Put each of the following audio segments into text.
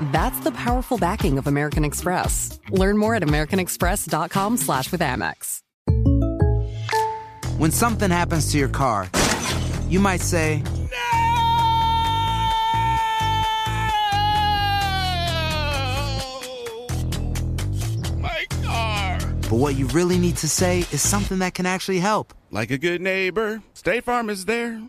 That's the powerful backing of American Express. Learn more at americanexpress.com slash with Amex. When something happens to your car, you might say, My car. but what you really need to say is something that can actually help. Like a good neighbor, State Farm is there.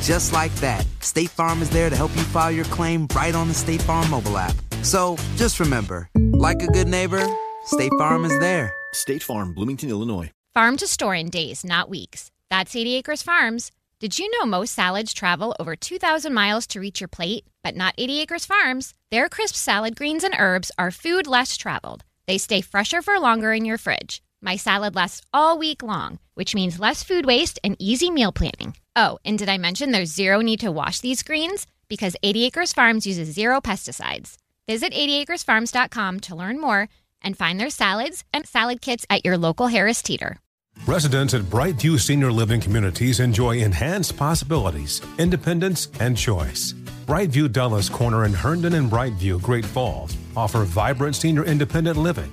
And just like that, State Farm is there to help you file your claim right on the State Farm mobile app. So just remember, like a good neighbor, State Farm is there. State Farm, Bloomington, Illinois. Farm to store in days, not weeks. That's 80 Acres Farms. Did you know most salads travel over 2,000 miles to reach your plate? But not 80 Acres Farms. Their crisp salad greens and herbs are food less traveled. They stay fresher for longer in your fridge. My salad lasts all week long, which means less food waste and easy meal planning. Oh, and did I mention there's zero need to wash these greens? Because 80 Acres Farms uses zero pesticides. Visit 80acresfarms.com to learn more and find their salads and salad kits at your local Harris Teeter. Residents at Brightview Senior Living Communities enjoy enhanced possibilities, independence, and choice. Brightview Dulles Corner in Herndon and Brightview, Great Falls offer vibrant senior independent living,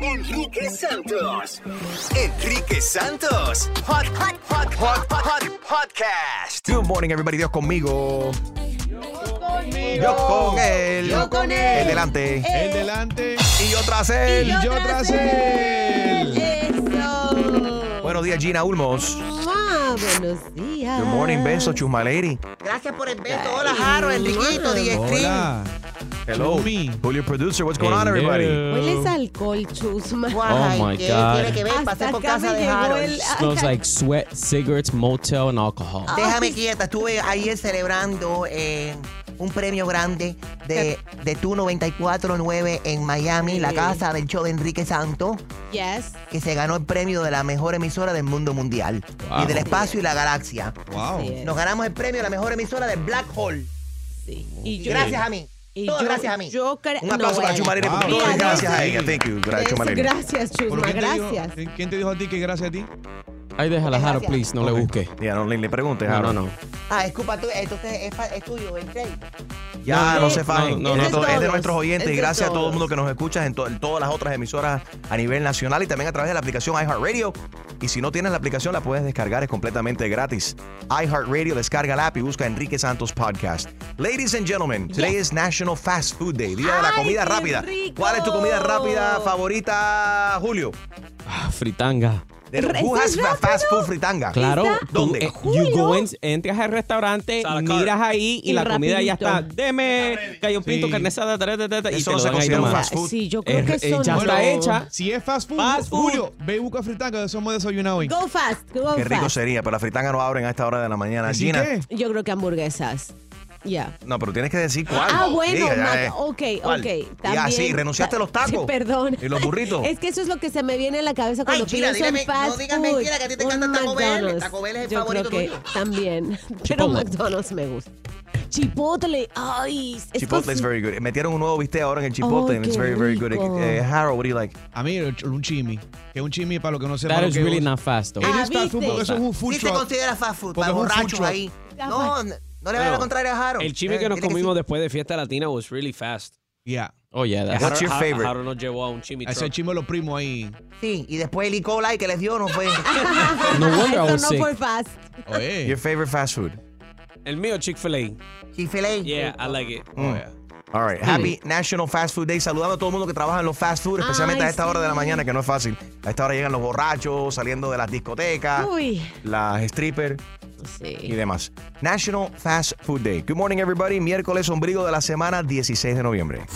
Enrique Santos. Enrique Santos. Hot, hot, hot, hot, hot, podcast. Good morning, everybody. Dios conmigo. Yo con él. Yo con él. El delante. Eh. El delante. Y yo tras él. Y yo tras él. Eso. Buenos días, Gina Ulmos. Ah, buenos días. Good morning, beso, chusma lady. Gracias por el beso. Hola, Jaro, Enriquito, DJ. Hola. Hello. Chumi. Julio producer, what's going on, everybody? Hueles alcohol, chusma. Oh, my ¿qué God. Tiene que ver, pasé por casa me de el- Smells like sweat, cigarettes, motel, and alcohol. Déjame quieta, estuve ayer celebrando eh, un premio grande de, de Tu 94.9 en Miami, la casa del show de Enrique Santos, Yes. que se ganó el premio de la mejor emisora del mundo mundial Wow. y del espacio y la galaxia. Wow. Sí. Nos ganamos el premio de la mejor emisora del Black Hole. Sí. Y yo, Gracias a mí. y Todo yo- gracias a mí. Yo cre- Un aplauso no, para bueno. Chuma Lady, porque Wow. todo es Mira, gracias a ella. Thank you. Gracias, Es- Chuma Lady. Gracias, ¿Pero Chusma, quién te dijo- gracias. ¿quién- ¿Quién te dijo a ti que gracias a ti? Ahí déjala, Jaro, please. No le busque. Ya, no le, le preguntes, No, Jaro. no, no. Ah, es culpa tuya, entonces es, fa- es tuyo, el trade. Ya, No, no, se fajen. no, no, es, de no. es de nuestros oyentes Es y de gracias a todo el todos. mundo que nos escucha en, to- en todas las otras emisoras a nivel nacional y también a través de la aplicación iHeartRadio. Y si no tienes la aplicación, la puedes descargar, es completamente gratis. iHeartRadio, descarga la app y busca Enrique Santos Podcast. Ladies and gentlemen, today is National Fast Food Day, Día de la ¡Ay, Comida qué Rápida. rico! ¿Cuál es tu comida rápida favorita, Julio? Ah, fritanga. De- Who has fa- fast food fritanga? Claro. ¿Dónde? eh, you go in, entras al restaurante, miras ahí y, Y la comida ya está. Deme gallo pinto, Sí. carne asada, y Eso se considera un fast food. Sí, yo creo Eh, que eh, eso ya no. está hecha. Si es fast food, Fast food. Julio, ve y busca fritanga, de eso hemos desayunado hoy. Go fast, go Qué rico fast. sería, pero la fritanga no abren a esta hora de la mañana. ¿Así Gina. qué? Yo creo que hamburguesas. Ya. No, pero tienes que decir cuál. Ah, bueno, Diga, ya, eh. ok, ¿Cuál? ok. Y También, así, renunciaste a los tacos. Sí, perdón. ¿Y los burritos? Es que eso es lo que se me viene en la cabeza cuando Ay, China, pienso dile en fast no digas food. mentira, que a ti te encanta Taco Bell. Taco Bell es el Yo favorito creo que tuyo. también. Pero Chipotle. McDonald's me gusta. Chipotle. Ay, es Chipotle is very good. Metieron un nuevo bistec ahora en el Chipotle Ay, and it's qué very, very good. rico. Eh, Harold, what do you like? A mí, un chimi. Que un chimi, para lo que no sepa That lo is que really es. not fast, though. It Ah, is fast food ¿viste? porque eso es un food Sí se truck. considera fast food, Porque para es un food borrachos truck. ahí. No, no le vaya a Bueno, contraria a Harold. El chimi Eh, que nos comimos sí. después de fiesta latina was really fast. Yeah. Oh, yeah. That's What's your favorite? How nos llevó a un chimichurri. Ese chimo de los primos ahí. Sí, y después el E. coli que les dio no fue. No wonder I was no sick. fue fast. Oye. Your favorite fast food? El mío, Chick-fil-A. Chick-fil-A. Yeah, I like it. Oh, yeah. All right. Happy National Fast Food Day. Saludando a todo el mundo que trabaja en los fast food, especialmente Ay, a esta hora de la mañana, que no es fácil. A esta hora llegan los borrachos, saliendo de las discotecas, Uy, las strippers y demás. National Fast Food Day. Good morning, everybody. Miércoles ombligo de la semana, 16 de noviembre.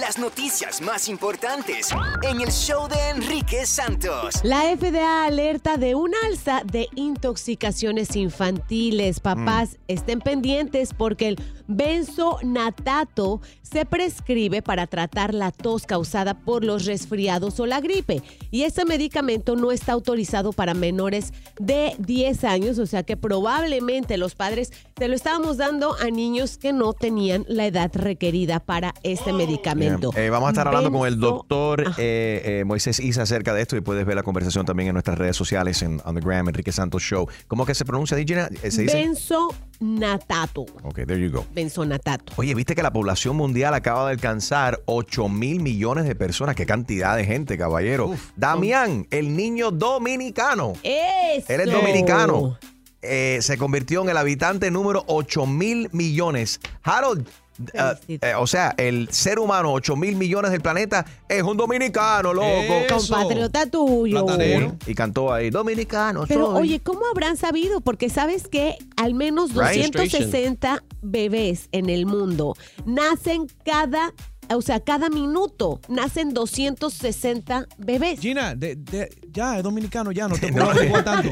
Las noticias más importantes en el show de Enrique Santos. La FDA alerta de un alza de intoxicaciones infantiles. Papás, estén pendientes porque el benzonatato se prescribe para tratar la tos causada por los resfriados o la gripe. Y este medicamento no está autorizado para menores de 10 años, o sea que probablemente los padres se lo estábamos dando a niños que no tenían la edad requerida para este medicamento. Bien. Eh, vamos a estar hablando con el doctor Ah. eh, eh, Moisés Isa acerca de esto y puedes ver la conversación también en nuestras redes sociales en On The Gram, Enrique Santos Show. ¿Cómo que se pronuncia, dice? Benzonatato. Ok, there you go. Oye, viste que la población mundial acaba de alcanzar 8 mil millones de personas. Qué cantidad de gente, caballero. Damián, el niño dominicano. Eso. Él es dominicano. Eh, se convirtió en el habitante número 8 mil millones. Harold, eh, eh, o sea, el ser humano 8 mil millones del planeta es un dominicano, loco. Compatriota tuyo. Y cantó ahí, dominicano. Pero soy". oye, ¿cómo habrán sabido? Porque sabes que al menos Right. 260 bebés en el mundo nacen cada, o sea, cada minuto nacen 260 bebés. Gina, de- de- ya, es dominicano, ya, no te puedo averiguar tanto.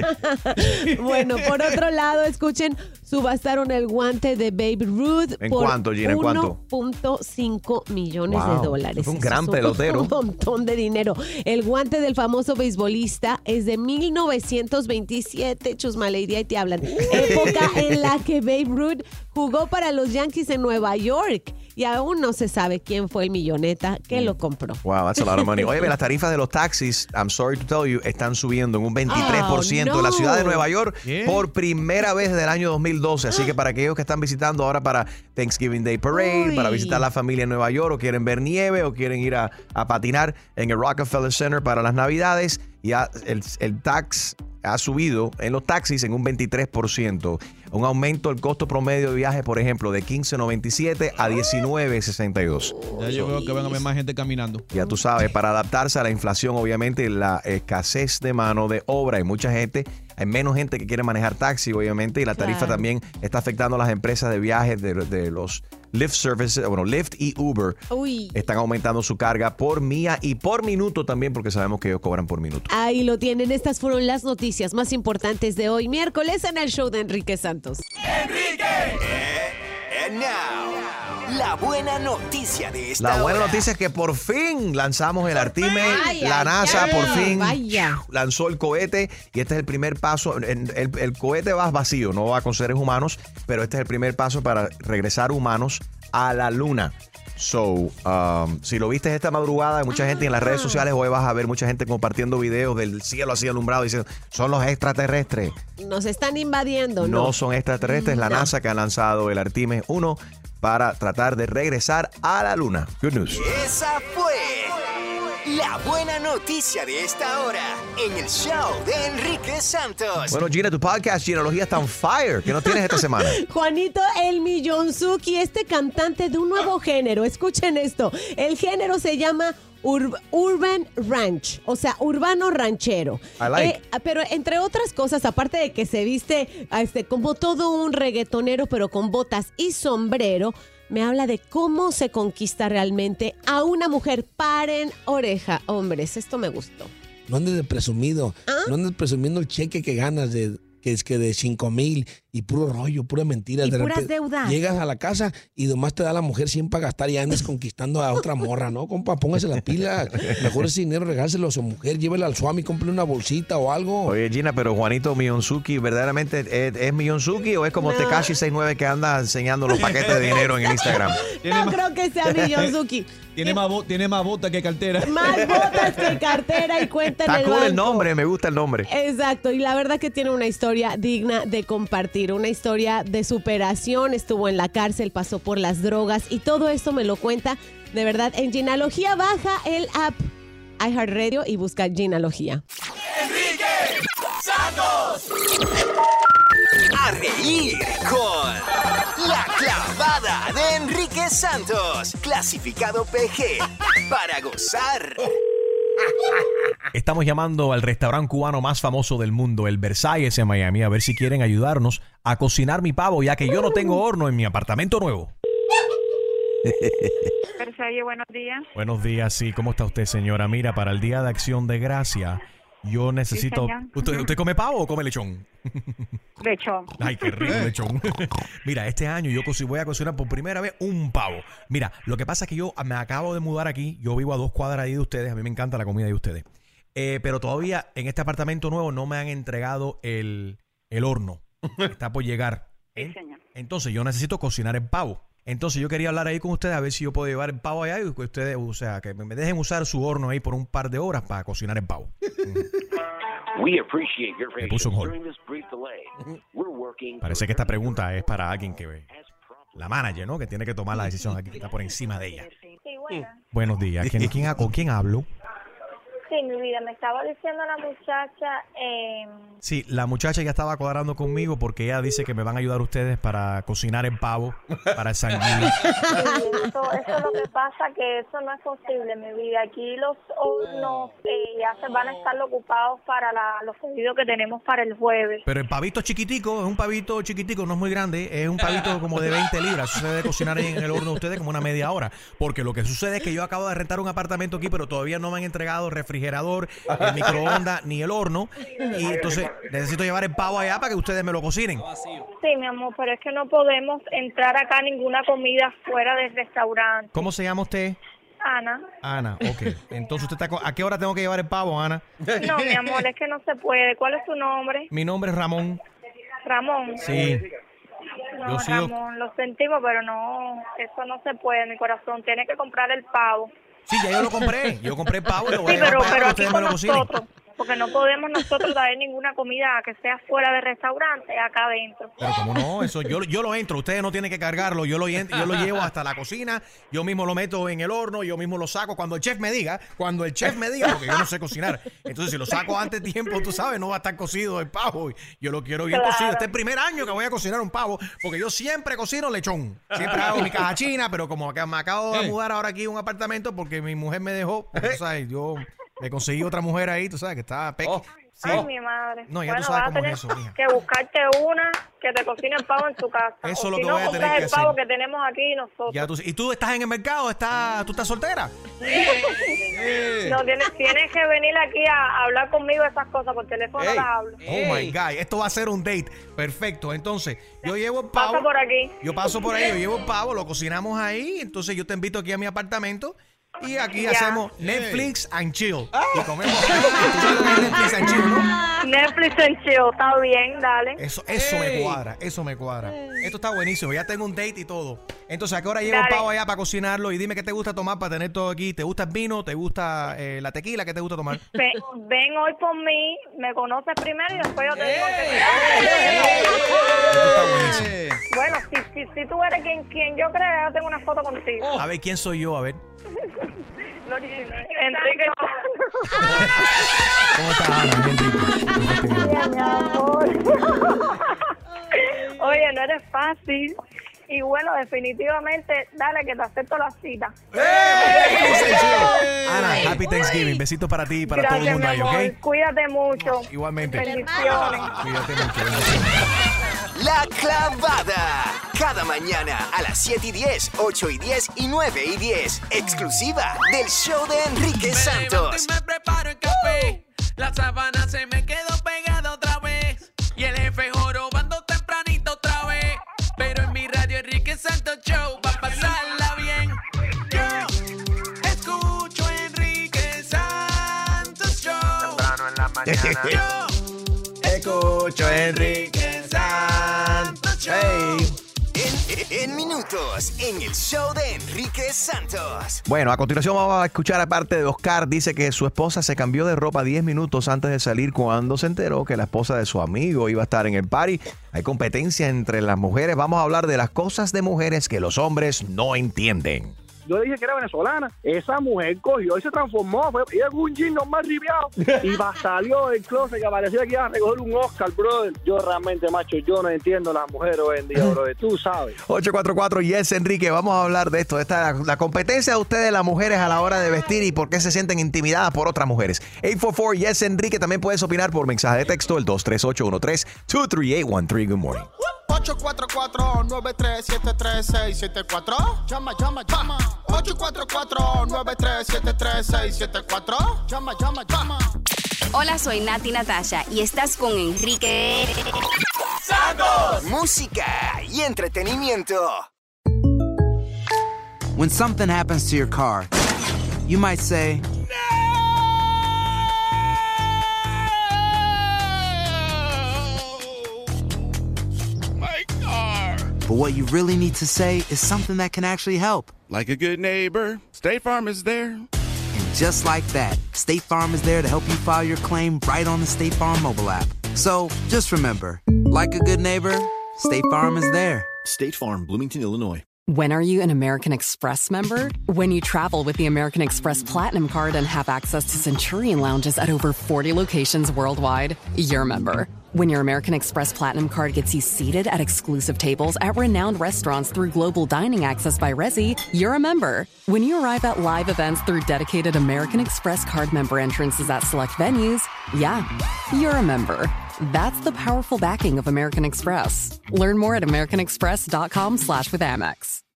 bueno, por otro lado, escuchen, subastaron el guante de Babe Ruth ¿En por cuánto, Gina? ¿En cuánto? 1.5 millones Wow, de dólares. fue un Eso gran es pelotero. Un montón de dinero. El guante del famoso beisbolista es de 1927, Chusma Lady, ahí te hablan. Época en la que Babe Ruth jugó para los Yankees en Nueva York. Y aún no se sabe quién fue el milloneta que lo compró. Wow, that's a lot of money. Oye, las tarifas de los taxis, I'm sorry to tell you, están subiendo en un 23% Oh, en la ciudad de Nueva York por primera vez desde el año 2012. Así que para aquellos que están visitando ahora para Thanksgiving Day Parade, Uy. para visitar la familia en Nueva York, o quieren ver nieve, o quieren ir a, a patinar en el Rockefeller Center para las Navidades, ya el, el tax ha subido en los taxis en un 23%. Un aumento del costo promedio de viaje, por ejemplo, de 15.97 a 19.62. Ya yo veo que van a ver más gente caminando. Ya tú sabes, para adaptarse a la inflación, obviamente, la escasez de mano de obra. Hay mucha gente, hay menos gente que quiere manejar taxi, obviamente, y la tarifa Claro. también está afectando a las empresas de viajes de, de los Lyft Services, bueno, Lyft y Uber. Uy. Están aumentando su carga por mía y por minuto también, porque sabemos que ellos cobran por minuto. Ahí lo tienen. Estas fueron las noticias más importantes de hoy, miércoles, en el show de Enrique Santos. And now, la buena noticia de esta La buena hora. noticia es que por fin lanzamos el Artime. La NASA ay, por fin vaya. lanzó el cohete y este es el primer paso. El, el- el cohete va vacío, no va con seres humanos, pero este es el primer paso para regresar humanos a la luna. So, um, si lo viste esta madrugada, hay mucha gente en las redes sociales, hoy vas a ver mucha gente compartiendo videos del cielo así alumbrado diciendo, son los extraterrestres. Nos están invadiendo, ¿no? No son extraterrestres, la No. NASA que ha lanzado el Artemis 1 para tratar de regresar a la luna. Good news. Esa fue la buena noticia de esta hora en el show de Enrique Santos. Bueno, Gina, tu podcast, Ginología, está on fire. ¿Qué nos tienes esta semana? Juanito el Millonzuki, este cantante de un nuevo género. Escuchen esto. El género se llama ur- Urban Ranch, o sea, urbano ranchero. I like. Eh, pero entre otras cosas, aparte de que se viste este, como todo un reggaetonero, pero con botas y sombrero, me habla de cómo se conquista realmente a una mujer. Paren oreja, hombres, esto me gustó. No andes de presumido. ¿Ah? No andes presumiendo el cheque que ganas de que es que de 5 mil y puro rollo, pura mentira. Y de puras repente deudas. Llegas a la casa y nomás te da la mujer 100 para gastar y andes conquistando a otra morra, ¿no? Compa, póngase la pila. Mejor ese dinero regárselo a su mujer, llévela al Swami, compre una bolsita o algo. Oye, Gina, pero Juanito Miyonzuki, ¿verdaderamente es, es Miyonzuki o es como No. Tekashi 69 que anda enseñando los paquetes de dinero en el Instagram? No creo que sea Millonzuki. tiene, más, tiene más bota que cartera. Más botas que cartera y cuenta en Está el cool el banco. nombre, me gusta el nombre. Exacto, y la verdad que tiene una historia digna de compartir, una historia de superación, estuvo en la cárcel, pasó por las drogas y todo esto me lo cuenta De verdad, en Ginalogía baja el app iHeartRadio y busca Ginalogía. Enrique Santos. A reír con La Clavada de Enrique Santos. Clasificado PG. Para gozar. Estamos llamando al restaurante cubano más famoso del mundo, el Versailles en Miami, a ver si quieren ayudarnos a cocinar mi pavo, ya que yo no tengo horno en mi apartamento nuevo. Versailles, buenos días. Buenos días, sí. ¿Cómo está usted, señora? Mira, para el Día de Acción de Gracia, yo necesito... ¿Usted, ¿Usted come pavo o come lechón? Lechón. Ay, qué rico lechón. Mira, este año yo voy a cocinar por primera vez un pavo. Mira, lo que pasa es que yo me acabo de mudar aquí. Yo vivo a dos cuadras ahí de ustedes. A mí me encanta la comida de ustedes. Eh, pero todavía en este apartamento nuevo no me han entregado el, el horno. Está por llegar. Sí, señor. Entonces yo necesito cocinar el pavo. Entonces yo quería hablar ahí con ustedes a ver si yo puedo llevar el pavo allá y que ustedes, o sea, que me dejen usar su horno ahí por un par de horas para cocinar el pavo. We appreciate your Me puso un hold. Parece que esta pregunta es para alguien que la manager, ¿no? Que tiene que tomar la decisión aquí, que está por encima de ella. Sí, bueno. Buenos días. ¿Quién, quién ¿Con quién hablo? Sí, mi vida, me estaba diciendo la muchacha, eh, Sí, la muchacha ya estaba cuadrando conmigo porque ella dice que me van a ayudar ustedes para cocinar el pavo, para el sanguíneo. eso, eso es lo que pasa, que eso no es posible, mi vida. Aquí los hornos eh, ya se van a estar ocupados para la, los pedidos que tenemos para el jueves. Pero el pavito chiquitico, es un pavito chiquitico, no es muy grande, es un pavito como de 20 libras. Eso se debe cocinar en el horno de ustedes como una media hora. Porque lo que sucede es que yo acabo de rentar un apartamento aquí, pero todavía no me han entregado refrigerador, el microondas ni el horno. Y entonces necesito llevar el pavo allá para que ustedes me lo cocinen. Sí, mi amor, pero es que no podemos entrar acá ninguna comida fuera del restaurante. ¿Cómo se llama usted? Ana. Ana, ok. Entonces, usted está ¿a qué hora tengo que llevar el pavo, Ana? No, mi amor, es que no se puede. ¿Cuál es tu nombre? Mi nombre es Ramón. Ramón. Sí. No, Yo sigo- Ramón, lo sentimos, pero no, eso no se puede, mi corazón. Tiene que comprar el pavo. Sí, ya yo lo compré. Yo compré el pavo y lo voy Sí, a pero, pero aquí con nosotros, porque no podemos nosotros traer ninguna comida que sea fuera del restaurante, acá adentro. Pero como no, eso yo, yo lo entro, ustedes no tienen que cargarlo, yo lo, yo lo llevo hasta la cocina, yo mismo lo meto en el horno, yo mismo lo saco cuando el chef me diga, cuando el chef me diga, porque yo no sé cocinar. Entonces si lo saco antes de tiempo, tú sabes, no va a estar cocido el pavo. Yo lo quiero bien Claro. cocido. Este es el primer año que voy a cocinar un pavo, porque yo siempre cocino lechón. Siempre hago mi caja china, pero como que me acabo de mudar ahora aquí a un apartamento porque mi mujer me dejó, tú sabes, yo me conseguí otra mujer ahí, tú sabes, que está peque. Sí. Ay, mi madre. No, ya tú bueno, sabes vas a cómo es eso, mija. que buscarte una que te cocine el pavo en tu casa. Eso es lo si que no, voy a tener que el pavo que tenemos aquí nosotros. Ya tú- ¿Y tú estás en el mercado? ¿Estás, ¿Tú estás soltera? No, tienes, tienes que venir aquí a hablar conmigo de esas cosas, por teléfono las hablo. Oh my God, esto va a ser un date. Perfecto. Entonces, yo llevo el pavo. Pasa por aquí. Yo paso por ahí, yo llevo el pavo, lo cocinamos ahí. Entonces, yo te invito aquí a mi apartamento. Y aquí Ya. hacemos Netflix and chill. Y comemos. ¿Tú sabes lo que es Netflix and chill, no? Netflix and chill, está bien, dale. Eso, eso me cuadra, eso me cuadra. Esto está buenísimo, ya tengo un date y todo. Entonces, ¿a qué hora llevo pavo allá para cocinarlo? Y dime qué te gusta tomar para tener todo aquí. ¿Te gusta el vino? ¿Te gusta eh, la tequila? ¿Qué te gusta tomar? Ven, ven hoy por mí, me conoces primero y después yo te digo que Bueno, si, si, si tú eres quien, quien yo creo, yo tengo una foto contigo. A ver, ¿quién soy yo? A ver. Enrique. ¿Cómo estás. Oye, no eres fácil. Y bueno, definitivamente, dale que te acepto la cita. Ana, happy Thanksgiving. Besitos para ti y para todo el Gracias, mundo ahí. ¿ok? Cuídate mucho. Igualmente. Bendiciones. Cuídate mucho. La clavada. Cada mañana a las 7 y 10, 8 y 10 y 9 y 10. Exclusiva del show de Enrique Santos. me preparo el café. La sábana se me quedó pegada mañana. Escucho a Enrique Santos En, en minutos, en el show de Enrique Santos. Bueno, a continuación vamos a escuchar aparte de Oscar. Dice que su esposa se cambió de ropa 10 minutos antes de salir cuando se enteró que la esposa de su amigo iba a estar en el party. Hay competencia entre las mujeres. Vamos a hablar de las cosas de mujeres que los hombres no entienden. Yo le dije que era venezolana. Esa mujer cogió y se transformó. Fue, ella con un jean normal ripiado y va, salió del closet que aparecía que iba a recoger un Oscar, brother. Yo realmente, macho, yo no entiendo las mujeres hoy en día, brother. Tú sabes. 844 Yes Enrique, vamos a hablar de esto, de esta, la competencia de ustedes, las mujeres, a la hora de vestir y por qué se sienten intimidadas por otras mujeres. 844 Yes Enrique, también puedes opinar por mensaje de texto, el 23813-23813. Good morning. 844-9373674. Llama, llama, llama. 844-9373674. Llama, llama, llama. Hola, soy Nati Natasha y estás con Enrique ¡Santos! Música y entretenimiento. When something happens to your car, you might say, No! My car. but what you really need to say is something that can actually help. Like a good neighbor, State Farm is there. And just like that, State Farm is there to help you file your claim right on the State Farm mobile app. So just remember, like a good neighbor, State Farm is there. State Farm, Bloomington, Illinois. When are you an American Express member? When you travel with the American Express Platinum Card and have access to Centurion lounges at over 40 locations worldwide, you're a member. When your American Express Platinum Card gets you seated at exclusive tables at renowned restaurants through global dining access by Resi, you're a member. When you arrive at live events through dedicated American Express card member entrances at select venues, yeah, you're a member. That's the powerful backing of American Express. Learn more at americanexpress.com slash with Amex.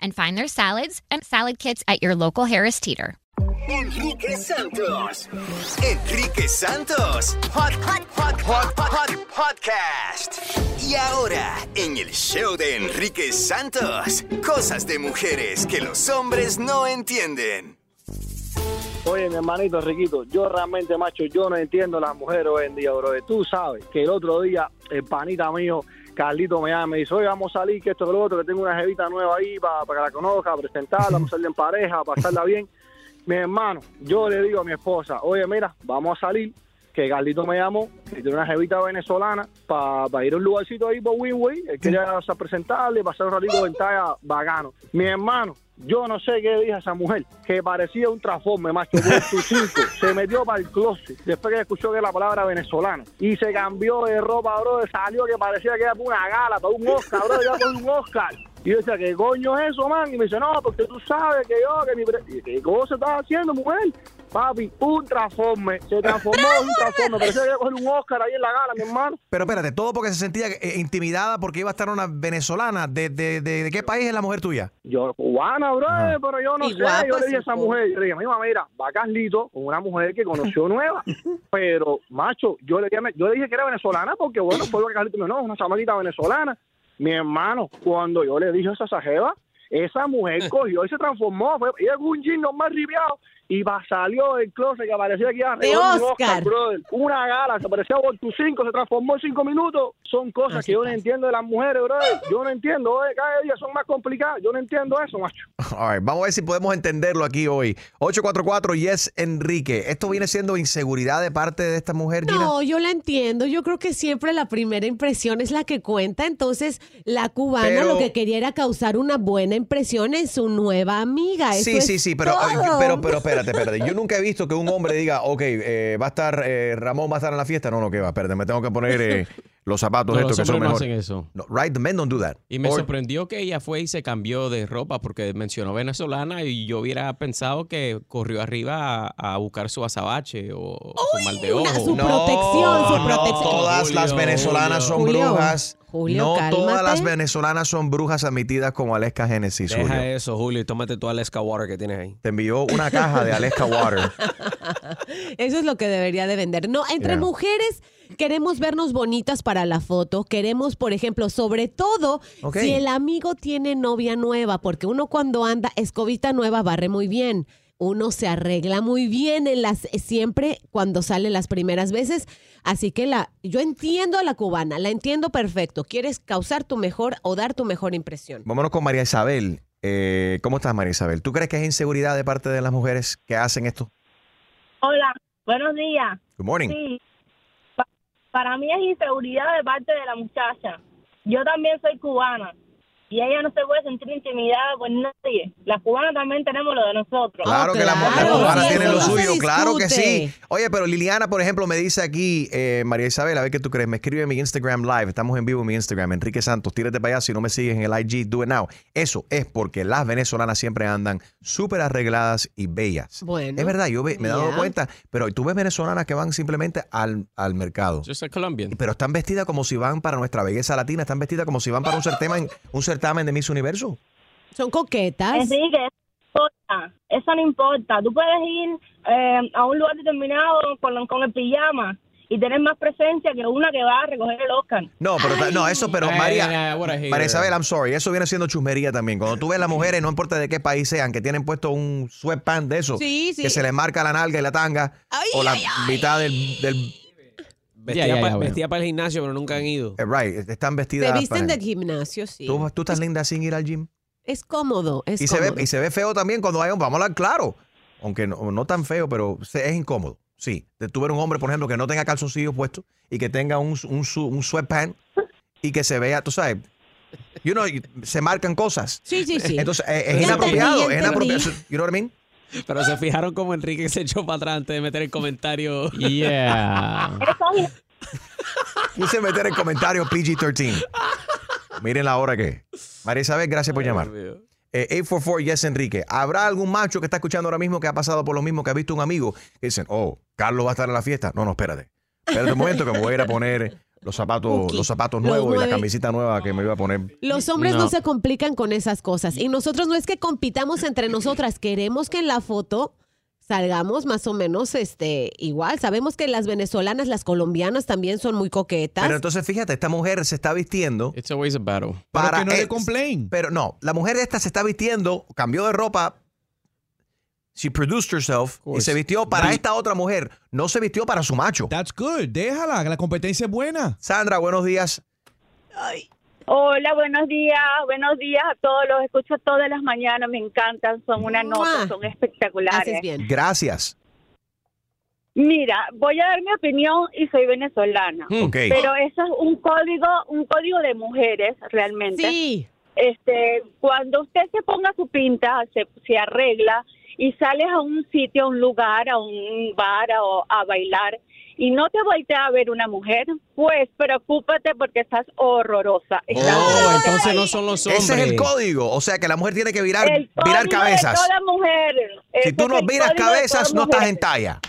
and find their salads and salad kits at your local Harris Teeter. Enrique Santos. Enrique Santos. Hot, hot, hot, hot, hot, hot podcast. Y ahora, en el show de Enrique Santos, cosas de mujeres que los hombres no entienden. Oye, mi hermanito Riquito, yo realmente, macho, yo no entiendo las mujeres hoy en día, bro. Tú sabes que el otro día, el panita mío, Carlito me llama y me dice, oye, vamos a salir, que esto, que lo otro, que tengo una jevita nueva ahí para, para que la conozca, presentarla, vamos a salir en pareja, pasarla bien. Mi hermano, yo le digo a mi esposa, oye, mira, vamos a salir, que Carlito me llamó, que tiene una jevita venezolana, para ir a un lugarcito ahí por Winway, él quería o sea, presentarle, pasar un ratito de ventaja bacano. Mi hermano, Yo no sé qué dije a esa mujer, que parecía un transforme, macho. Cinco, se metió para el closet después que escuchó que la palabra venezolana y se cambió de ropa, bro. Salió que parecía que era para una gala, para un Oscar, bro. Ya por un Oscar. Y yo decía, ¿qué coño es eso, man? Y me dice, no, porque tú sabes que yo, que mi... ¿Qué cosa estás haciendo, mujer? Papi, un transforme. Se transformó en un transforme. Parecía que iba a coger un Oscar ahí en la gala, mi hermano. Pero espérate, todo porque se sentía eh, intimidada porque iba a estar una venezolana. ¿De, de, de- de qué país es la mujer tuya? Yo, cubana, bro, pero yo no Y sé. guapa, yo le dije a esa mujer, yo le dije, mira, mira, va Carlito con una mujer que conoció nueva. pero, macho, yo le, dije, yo le dije que era venezolana porque, bueno, fue lo que Carlito me dijo, no, una chamaquita venezolana. Mi hermano, cuando yo le dije eso a esa jeva, esa mujer cogió y se transformó. Fue, ella con un jean más ribiado y va, salió del closet que parecía que iba a De Oscar. brother. Una gala, se parecía por tus cinco, se transformó en cinco minutos. Son cosas que yo no entiendo de las mujeres, brother. Yo no entiendo, oye, cada día son más complicadas. Yo no entiendo eso, macho. All right, vamos a ver si podemos entenderlo aquí hoy. 844 Yes Enrique. ¿Esto viene siendo inseguridad de parte de esta mujer, Gina? No, yo la entiendo. Yo creo que siempre la primera impresión es la que cuenta. Entonces, la cubana Pero- lo que quería era causar una buena impresión en su nueva amiga. Eso Sí, es sí, sí, pero, eh, pero, pero espérate, espérate. Yo nunca he visto que un hombre diga, ok, eh, va a estar, eh, Ramón va a estar en la fiesta. No, no, que va, espérate, me tengo que poner eh, los zapatos No, estos los que son no mejor. hacen eso. No, right, the men don't do that. Y me Or- sorprendió que ella fue y se cambió de ropa porque mencionó venezolana y yo hubiera pensado que corrió arriba a, a buscar su azabache o su mal de ojo. su protección, su no protección. todas las Julio, venezolanas son Julio. brujas. Julio, no todas las venezolanas son brujas admitidas como Aleska Genesis. Deja Julio. eso, Julio, y tómate tu Alaska Water que tienes ahí. Te envió una caja de Aleska Water. Eso es lo que debería de vender. No, entre Yeah. mujeres queremos vernos bonitas para la foto. Queremos, por ejemplo, sobre todo si el amigo tiene novia nueva, porque uno cuando anda escobita nueva barre muy bien. Uno se arregla muy bien en las siempre cuando sale las primeras veces, así que la yo entiendo a la cubana, la entiendo perfecto. Quieres causar tu mejor o dar tu mejor impresión. Vámonos con María Isabel. Eh, ¿Cómo estás, María Isabel? ¿Tú crees que es inseguridad de parte de las mujeres que hacen esto? Hola, buenos días. Good morning. Sí, pa- para mí es inseguridad de parte de la muchacha. Yo también soy cubana y ella no se puede sentir intimidada por nadie. Las cubanas también tenemos lo de nosotros. Claro que la claro, la cubana sí, tiene eso lo suyo, claro que sí. Oye, pero Liliana, por ejemplo, me dice aquí, eh, María Isabel, a ver qué tú crees, me escribe en mi Instagram Live, estamos en vivo en mi Instagram, Enrique Santos, tírate para allá, si no me sigues en el IG, do it now. Eso es porque las venezolanas siempre andan súper arregladas y bellas. Bueno, Es verdad, yo me he dado cuenta, pero tú ves venezolanas que van simplemente al, al mercado. Yo soy colombiano. Pero están vestidas como si van para nuestra belleza latina, están vestidas como si van para un certamen, un certamen de Miss Universo. Son coquetas. Enrique, eso no importa. Eso no importa. Tú puedes ir eh, a un lugar determinado con, con el pijama y tener más presencia que una que va a recoger el Oscar. No, pero no, eso, pero Ay, María. María Isabel, I'm sorry, eso viene siendo chusmería también. Cuando tú ves las mujeres, no importa de qué país sean, que tienen puesto un sweatpants de eso, Sí, sí. que se les marca la nalga y la tanga, o la mitad del, del Vestía, pa- bueno. para el gimnasio, pero nunca han ido. eh, right, están vestidas. Te visten para- del gimnasio, sí. ¿Tú, tú estás linda sin ir al gym. Es cómodo, es Y se, cómodo. ve, y se ve feo también cuando hay un, vamos a hablar claro, aunque no, no tan feo, pero se- es incómodo. Sí, de tú ver un hombre, por ejemplo, que no tenga calzoncillos puestos y que tenga un, un, su- un sweatpant y que se vea, tú sabes, you know, se marcan cosas. Sí, sí, sí. Entonces, eh, es inapropiado, entendí, es inapropiado. You know what I mean? Pero se fijaron como Enrique se echó para atrás antes de meter el comentario. Yeah. Quise meter el comentario PG-13. Miren la hora que es. María Isabel, gracias por llamar. Eh, 844 Yes Enrique. ¿Habrá algún macho que está escuchando ahora mismo que ha pasado por lo mismo que ha visto un amigo? Que dicen, oh, Carlos va a estar en la fiesta. No, no, espérate. Espérate un momento que me voy a ir a poner los zapatos, los zapatos Los nuevos y la camisita nueva que me iba a poner. Los hombres no. No. se complican con esas cosas. Y nosotros no es que compitamos entre nosotras, queremos que en la foto salgamos más o menos este igual. Sabemos que las venezolanas, las colombianas también son muy coquetas. Pero entonces, fíjate, esta mujer se está vistiendo. It's always a battle. para que no le complain. Pero no, la mujer esta se está vistiendo, cambió de ropa. She produced herself y se vistió para esta otra mujer. No se vistió para su macho. That's good. Déjala, que la competencia es buena. Sandra, buenos días. Hola, buenos días, buenos días a todos, los escucho todas las mañanas, me encantan, son una nota, son espectaculares. Gracias. Mira, voy a dar mi opinión y soy venezolana, Hmm. Pero eso es un código, un código de mujeres realmente. Sí. este, cuando usted se ponga su pinta, se, se arregla y sales a un sitio, a un lugar, a un bar o a bailar y no te voltea a ver una mujer, pues preocúpate porque estás horrorosa. Estás Oh, entonces no son los hombres. Ese es el código. O sea que la mujer tiene que virar, el virar cabezas. De toda mujer. Si tú no viras cabezas, no estás en talla.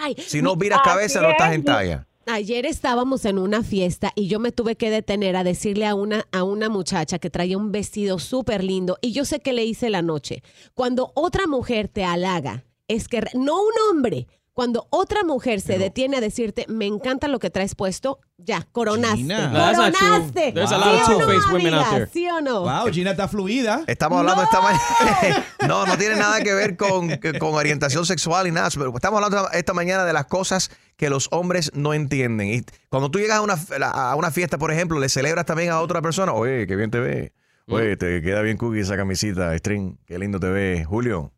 Ay, Si no viras Así cabeza, no estás es. en talla. Ayer estábamos en una fiesta y yo me tuve que detener a decirle a una, a una muchacha que traía un vestido súper lindo y yo sé que le hice la noche. Cuando otra mujer te halaga, es que, no un hombre, cuando otra mujer se detiene a decirte, me encanta lo que traes puesto, ya, coronaste. Gina. That's not true. Coronaste. There's a ¿Sí lot of o no, two-faced women out amiga? there. ¿Sí o no? Wow, Gina está fluida. Estamos hablando esta mañana. no, no tiene nada que ver con, con orientación sexual y nada. pero Estamos hablando esta mañana de las cosas que los hombres no entienden. Y cuando tú llegas a una, a una fiesta, por ejemplo, le celebras también a otra persona. Oye, qué bien te ve. Oye, te queda bien cookie esa camisita, string. Qué lindo te ve. Julio,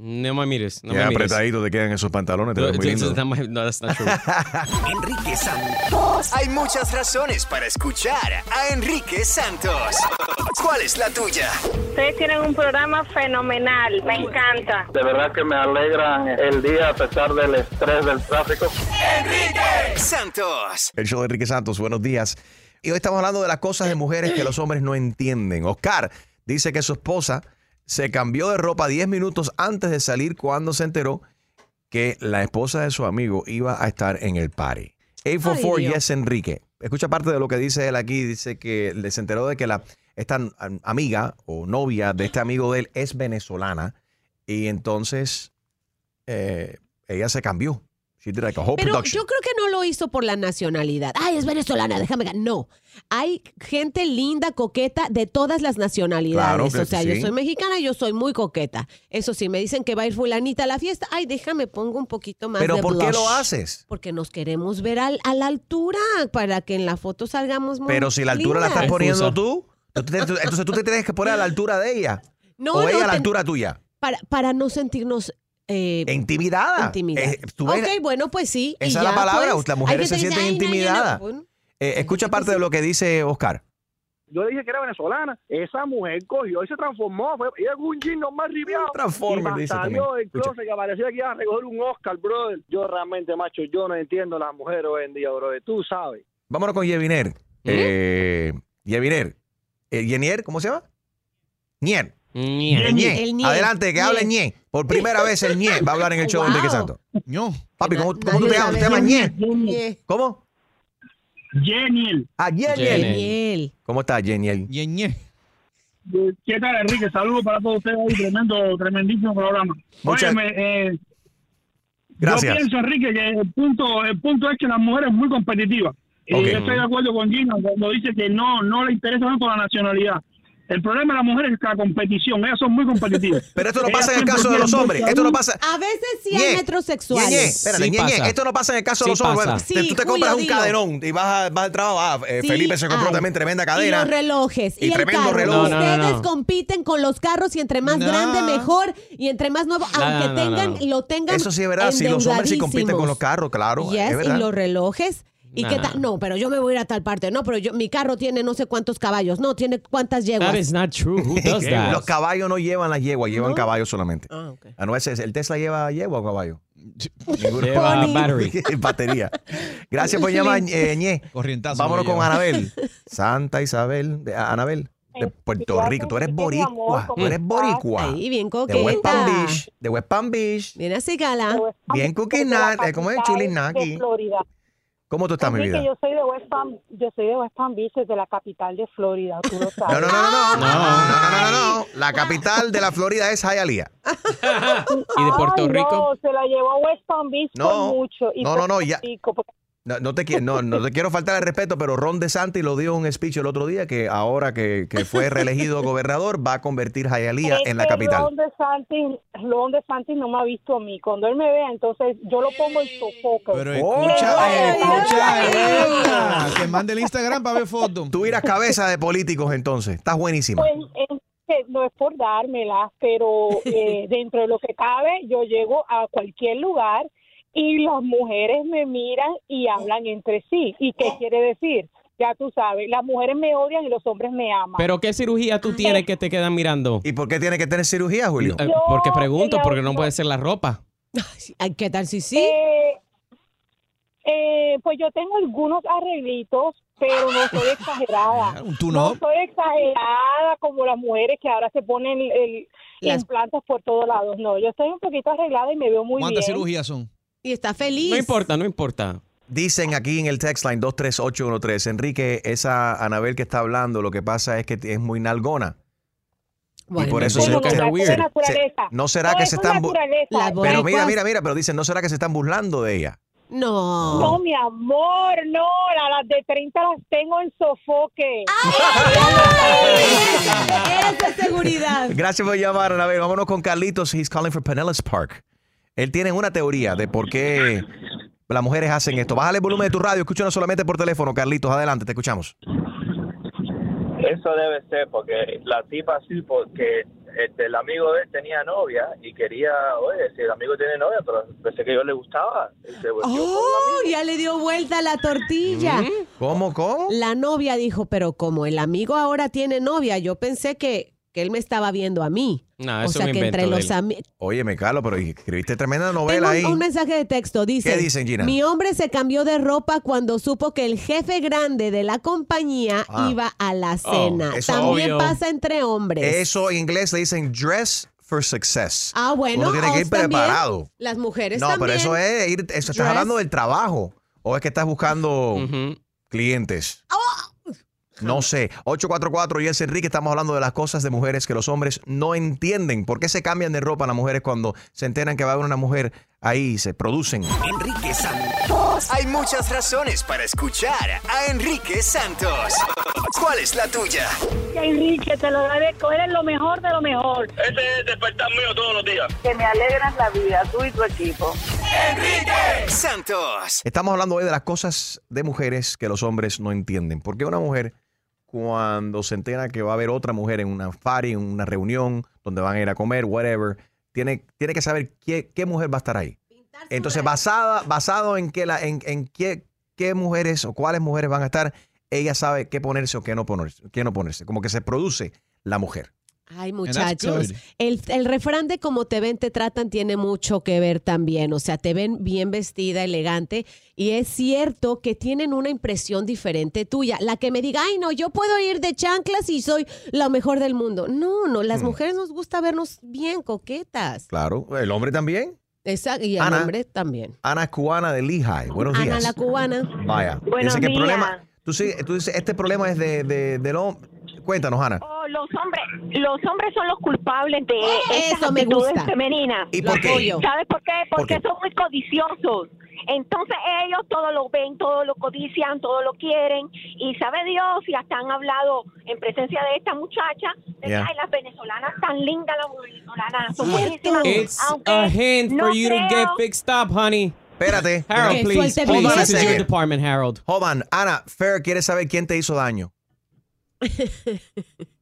No me mires, no qué me mires. apretadito te quedan esos pantalones. Te No, muy lindo. not my- no, that's not true. Enrique Santos. Hay muchas razones para escuchar a Enrique Santos. ¿Cuál es la tuya? Ustedes tienen un programa fenomenal, me encanta. De verdad que me alegra el día a pesar del estrés del tráfico. Enrique Santos. El show de Enrique Santos, buenos días. Y hoy estamos hablando de las cosas de mujeres que los hombres no entienden. Oscar dice que su esposa se cambió de ropa 10 minutos antes de salir cuando se enteró que la esposa de su amigo iba a estar en el party. 844 Ay, Dios. Yes Enrique. Escucha parte de lo que dice él aquí. Dice que le se enteró de que la, esta am- amiga o novia de este amigo de él es venezolana. Y entonces eh, ella se cambió. She did like a whole Pero production. yo creo que no lo hizo por la nacionalidad. Ay, es venezolana, déjame. ga-". No. Hay gente linda, coqueta de todas las nacionalidades. Claro que o sea, sí. yo soy mexicana y yo soy muy coqueta. Eso sí, me dicen que va a ir fulanita a la fiesta. Ay, déjame, pongo un poquito más Pero de ¿por qué lo haces? Porque nos queremos ver al- a la altura para que en la foto salgamos muy Pero si la altura la estás poniendo tú, entonces tú te tienes que poner a la altura de ella. No, o no, ella a la ten- altura tuya. Para, para no sentirnos... eh, Intimidada. intimidadas. Eh, ves- ok, bueno, pues sí. y Esa es la ya, palabra, pues. las mujeres se sienten intimidadas. Eh, escucha parte de lo que dice Oscar. Yo le dije que era venezolana. Esa mujer cogió y se transformó. Fue, ella con un jean más ribiado. Transformer, Y dice salió también. del closet que parecía que iba a recoger un Oscar, brother. Yo realmente, macho, yo no entiendo las mujeres hoy en día, brother. Tú sabes. Vámonos con Yeviner. Eh, Yeviner. Eh, ¿Yenier? ¿Cómo se llama? Nier. Ñe. Ñe. El Ñe. Adelante, que hable Ñe. Por primera vez el Ñe va a hablar en el show de. Enrique Santos. No. Papi, ¿cómo, cómo tú te llamas? ¿Te llamas Ñe? ¿Cómo? Ah, Yeniel. Yeniel. Geniel. ¿Cómo estás, Yeniel? Ñe. ¿Qué tal, Enrique? Saludos para todos ustedes ahí. Tremendo, tremendísimo programa. Muchas- Óyeme, eh, Gracias. Yo pienso, Enrique, que el punto, el punto es que la mujer es muy competitiva. Y yo estoy de acuerdo con Gina cuando dice que no, no le interesa tanto la nacionalidad. El problema de la mujer es la competición. Ellas son muy competitivas. Pero esto no pasa en el caso de los hombres. Esto no pasa. A veces sí hay metrosexuales. Ñe, espérate, Sí Ñe, Ñe, pasa. esto no pasa en el caso de Sí los hombres. Sí, tú te Julio, compras un dilo. cadenón y vas, a- vas al trabajo. Ah, eh, Felipe se compró hay. también tremenda Y cadena. los relojes. Y Y, el tremendo carro. reloj. No, no, no, Ustedes no. compiten con los carros y entre más grande, mejor. Y entre más nuevo, aunque tengan, lo tengan. Eso sí es verdad. Si los hombres sí compiten con los carros, claro. Yes, es y los relojes. ¿Y Nah. qué tal? No, pero yo me voy a ir a tal parte. No, pero yo, mi carro tiene no sé cuántos caballos. No, tiene cuántas yeguas. That is not true. Who does that? Los caballos no llevan la yegua, llevan ¿No? caballos solamente. Ah, ok. Ah, no, ese es- el Tesla lleva yegua o caballo. Lleva. Batería. Gracias por llamar, eh, Ñe. Corrientazo. Vámonos con. Anabel. Santa Isabel. de- Anabel. De Puerto Rico. Tú eres boricua. Tú ¿cómo eres boricua. Ahí, bien De West Palm coqueta. Beach. De West Palm Beach. Viene así, gala. Bien cookie nut, eh, ¿cómo es? Chuli naki. De Florida. ¿Cómo tú estás, mi vida? yo soy de West Palm, yo soy de West Palm Beach, de la capital de Florida, tú lo sabes. No, no, no, no, no. No, no, no, no, no. La capital de la Florida es Hialeah. ¿Y de Puerto Ay, Rico? No, se la llevó a West Palm Beach No, por mucho. Y no, no, no, ya. Rico, porque No, no te, no, no te quiero faltar el respeto, pero Ron DeSantis lo dio en un speech el otro día que ahora que, que fue reelegido gobernador va a convertir Hialeah es en la capital. Ron DeSantis, Ron DeSantis no me ha visto a mí. Cuando él me vea, entonces yo lo pongo en sofoco. Pero Oh, escucha, escucha. Que mande el Instagram para ver fotos. Tú irás cabeza de políticos entonces. Estás buenísima. Pues, que no es por dármela, pero eh, dentro de lo que cabe, yo llego a cualquier lugar y las mujeres me miran y hablan entre sí. ¿Y qué quiere decir? Ya tú sabes, las mujeres me odian y los hombres me aman. Pero ¿qué cirugía tú tienes que te quedan mirando? ¿Y por qué tiene que tener cirugía, Julio? Eh, porque pregunto, porque no puede ser la ropa. Ay, ¿Qué tal si sí? Eh, eh, pues yo tengo algunos arreglitos, pero no soy exagerada. Un No tune-up. soy exagerada como las mujeres que ahora se ponen el, Las- implantes por todos lados. No, yo estoy un poquito arreglada y me veo muy ¿Cuántas bien. cirugías son? Y está feliz. No importa, no importa. Dicen aquí en el text line 23813, Enrique, esa Anabel que está hablando, lo que pasa es que es muy nalgona. y por eso se, Bueno, no, se- ya, eso es se- naturaleza. ¿No será No, que se es están Pero mira, mira, mira, pero dicen, ¿no será que se están burlando de ella? No. No, mi amor, no, la- las de 30 las tengo en sofoque. Eres de seguridad. Gracias por llamar, Anabel. Vámonos con Carlitos. He's calling for Pinellas Park. Él tiene una teoría de por qué las mujeres hacen esto. Bájale el volumen de tu radio, escúchanos solamente por teléfono, Carlitos. Adelante, te escuchamos. Eso debe ser porque la tipa sí, porque este, el amigo de él tenía novia y quería, oye, si el amigo tiene novia, pero pensé que yo le gustaba. Y se Oh, ya le dio vuelta la tortilla. ¿Cómo, cómo? La novia dijo, pero como el amigo ahora tiene novia, yo pensé que, que él me estaba viendo a mí. No, o eso sea es un que entre los amigos... Oye, me calo, pero escribiste tremenda Tengo novela ahí. un, mensaje de texto, dice. ¿Qué dicen, Gina? Mi hombre se cambió de ropa cuando supo que el jefe grande de la compañía Ah. iba a la Oh, cena. eso También obvio. pasa entre hombres. Eso en inglés le dicen dress for success. Ah, bueno. Uno tiene que ir os también. preparado. Las mujeres No, también. pero eso es ir, eso estás Dress. hablando del trabajo. O es que estás buscando clientes. No sé. 844 y es Enrique. Estamos hablando de las cosas de mujeres que los hombres no entienden. ¿Por qué se cambian de ropa las mujeres cuando se enteran que va a haber una mujer ahí y se producen? Enrique Santos. Hay muchas razones para escuchar a Enrique Santos. ¿Cuál es la tuya? Enrique, te lo agradezco, eres lo mejor de lo mejor. Ese es el despertar mío todos los días. Que me alegras la vida, tú y tu equipo. Enrique Santos. Estamos hablando hoy de las cosas de mujeres que los hombres no entienden. ¿Por qué una mujer, cuando se entera que va a haber otra mujer en una party, en una reunión, donde van a ir a comer, whatever, tiene, tiene que saber qué, qué mujer va a estar ahí? Entonces, basada, basado en, qué, la, en, en qué, qué mujeres o cuáles mujeres van a estar, ella sabe qué ponerse o qué no ponerse. Qué no ponerse. Como que se produce la mujer. Ay, muchachos. El, el refrán de cómo te ven, te tratan tiene mucho que ver también. O sea, te ven bien vestida, elegante. Y es cierto que tienen una impresión diferente tuya. La que me diga, ay, no, yo puedo ir de chanclas y soy la mejor del mundo. No, no, las Hmm. mujeres nos gusta vernos bien coquetas. Claro. ¿El hombre también? Exacto, y el Ana. hombre también. Ana es cubana de Lehigh. Buenos Ana días. la cubana. Vaya. Buenos dice que el días. problema. Tú, sí- tú dices, este problema es de, de, del hombre. Cuéntanos, Ana. Oh, los hombres, los hombres son los culpables de estas Eso me actitudes gusta. femeninas. ¿Y por qué? ¿Sabes por qué? ¿Por Porque qué? son muy codiciosos. Entonces ellos todo lo ven, todo lo codician, todo lo quieren. Y sabe Dios, y hasta han hablado en presencia de esta muchacha, de Yeah. que "Ay, las venezolanas tan lindas, las venezolanas son buenísimas. It's a hint no for you to creo- get fixed up, honey. Espérate. Harold, Que please. Hold on, is your department, Harold. Hold on. Ana, Fair quiere saber quién te hizo daño.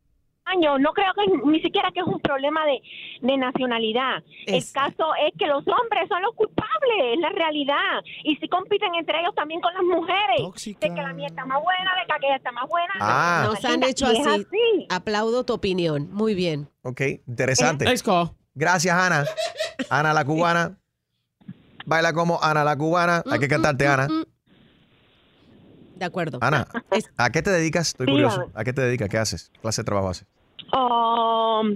años. No creo que ni siquiera que es un problema de, de nacionalidad. El caso es que los hombres son los culpables, es la realidad. Y si compiten entre ellos también con las mujeres. De que la mía está más buena, de que aquella está más buena. Ah. Nos han hecho es así. Aplaudo tu opinión. Muy bien. Ok, interesante. Nice call. Gracias, Ana. Ana la cubana. Baila como Ana la cubana. Hay que cantarte, Ana. De acuerdo. Ana, ¿a qué te dedicas? Estoy curioso. ¿A qué te dedicas? ¿Qué haces? ¿Qué clase de trabajo haces? Um,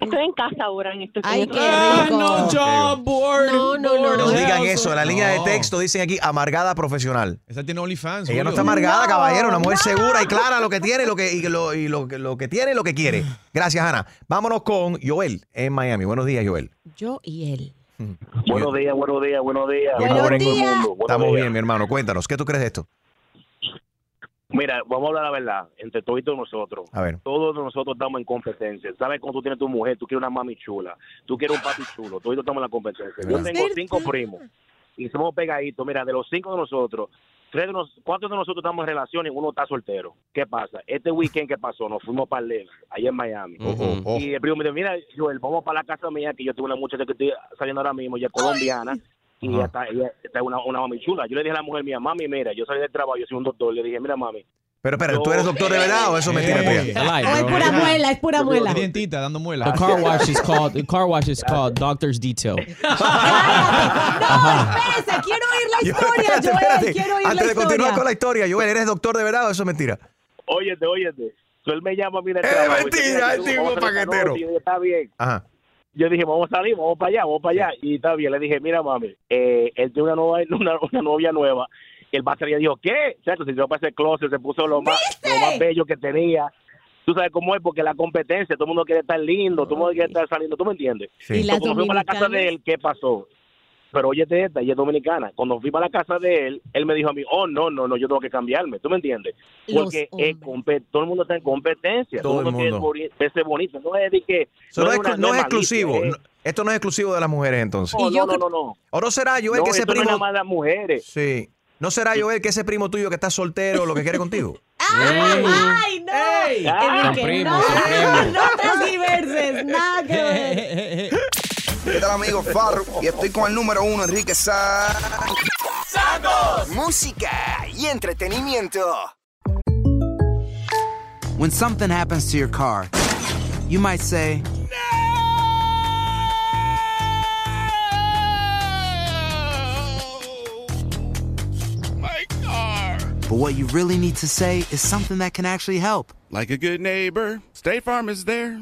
estoy en casa ahora en estos Ay, qué rico. no job, bored. No, no, no. No no. digan eso. En la línea de texto dicen aquí amargada profesional. Esa tiene OnlyFans. Ella no está amargada, caballero. Una mujer segura y clara lo que tiene lo que, y lo, y lo, que- lo que tiene y lo que quiere. Gracias, Ana. Vámonos con Joel en Miami. Buenos días, Joel. Yo y él. Buenos días, buenos días, buenos días. Buenos días. Buenos Estamos días. bien, mi hermano. Cuéntanos, ¿qué tú crees de esto? Mira, vamos a hablar la verdad, entre todos nosotros. A ver. Todos nosotros estamos en competencia. ¿Sabes cuando tú tienes tu mujer, tú quieres una mami chula, tú quieres un papi chulo, todos estamos en la competencia. Yo tengo cinco primos y somos pegaditos. Mira, de los cinco de nosotros, tres de nos, cuatro de nosotros estamos en relación y uno está soltero. ¿Qué pasa? Este weekend que pasó, nos fuimos para el allá en Miami. Oh, oh. Y el primo me dijo, mira, Joel, vamos para la casa mía, que yo tengo una muchacha que estoy saliendo ahora mismo, ella es colombiana. Y ella está, ella está una, una mami chula. Yo le dije a la mujer mía, mami, mira, yo salí del trabajo, yo soy un doctor. Le dije, mira, mami. Pero espera, ¿tú eres doctor de verdad o eso es mentira tuya? O es pura muela, es pura muela. Dientita, dando muela. The car wash is called the car wash is called doctor's detail. Espérese, quiero la historia, Espérate, Joel. espérate. Quiero oír Antes la de continuar con la historia, Joel, ¿eres doctor de verdad o eso es mentira? Óyete, óyete. Él me llama a mí Es trabajo. mentira, el tipo paquetero. yo dije, está bien. Ajá. Yo dije, vamos a salir, vamos para allá, vamos para allá. Y está bien, le dije, mira, mami, eh, él tiene una, nueva, una, una novia nueva. Y el batería dijo, ¿qué? O sea, se tiró para ese closet, se puso lo más, lo más bello que tenía. Tú sabes cómo es, porque la competencia, todo el mundo quiere estar lindo, todo el mundo quiere estar saliendo, ¿tú me entiendes? Sí. ¿Y So, las cuando fuimos a la casa de él, ¿qué pasó? Pero oye, esta, ella es dominicana. Cuando fui para la casa de él, él me dijo a mí, oh, no, no, no, yo tengo que cambiarme, ¿tú me entiendes? Porque es todo el mundo está en competencia, Todo el quiere mundo. verse bonito, no es de que... No, es, una- exclu- no es malicia, exclusivo. es- No- Esto no es exclusivo de las mujeres entonces. no, no, no, no, no. ¿O no será, Joel, No, que ese esto no es primo... más las mujeres. Sí. ¿No será, Joel, que ese primo tuyo que está soltero lo que quiere contigo? ¡Ay, no! Son primos, no, son primos. no transgiverses, nada que ver. ¿Qué tal, amigo Farro? Y estoy con el número uno, Enrique Santos. Música y entretenimiento. When something happens to your car, you might say, My car. but what you really need to say is something that can actually help. Like a good neighbor, State Farm is there.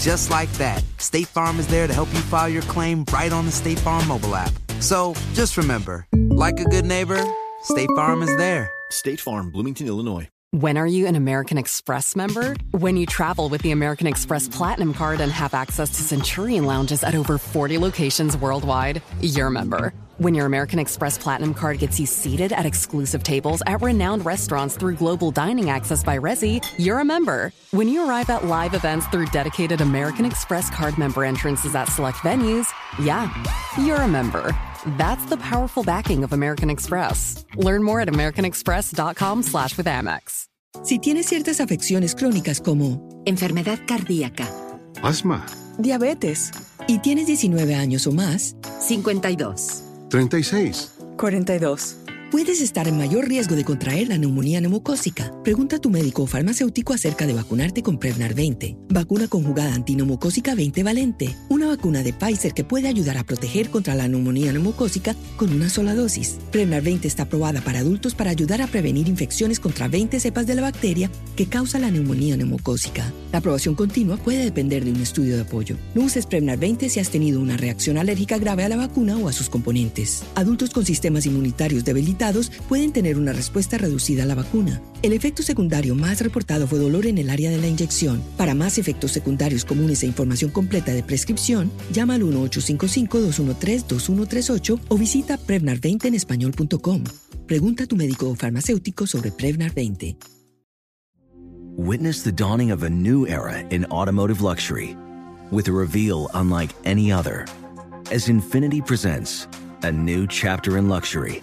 And just like that, State Farm is there to help you file your claim right on the State Farm mobile app. So just remember, like a good neighbor, State Farm is there. State Farm, Bloomington, Illinois. When are you an American Express member? When you travel with the American Express Platinum Card and have access to Centurion lounges at over 40 locations worldwide, you're a member. When your American Express Platinum Card gets you seated at exclusive tables at renowned restaurants through global dining access by Resi, you're a member. When you arrive at live events through dedicated American Express Card member entrances at select venues, yeah, you're a member. That's the powerful backing of American Express. Learn more at americanexpress.com slash with Amex. Si tienes ciertas afecciones crónicas como enfermedad cardíaca, Asma, diabetes y tienes 19 años o más, 52, 36. 42. Puedes estar en mayor riesgo de contraer la neumonía neumocócica. Pregunta a tu médico o farmacéutico acerca de vacunarte con Prevnar 20, vacuna conjugada antineumocócica 20 valente, vacuna de Pfizer que puede ayudar a proteger contra la neumonía neumocócica con una sola dosis. Prevnar 20 está aprobada para adultos para ayudar a prevenir infecciones contra 20 cepas de la bacteria que causa la neumonía neumocócica. La aprobación continua puede depender de un estudio de apoyo. No uses Prevnar 20 si has tenido una reacción alérgica grave a la vacuna o a sus componentes. Adultos con sistemas inmunitarios debilitados pueden tener una respuesta reducida a la vacuna. El efecto secundario más reportado fue dolor en el área de la inyección. Para más efectos secundarios comunes e información completa de prescripción, llama al 1-855-213-2138 o visita Prevnar20 en español.com. Pregunta a tu médico o farmacéutico sobre Prevnar 20. Witness the dawning of a new era in automotive luxury with a reveal unlike any other as Infinity presents a new chapter in luxury,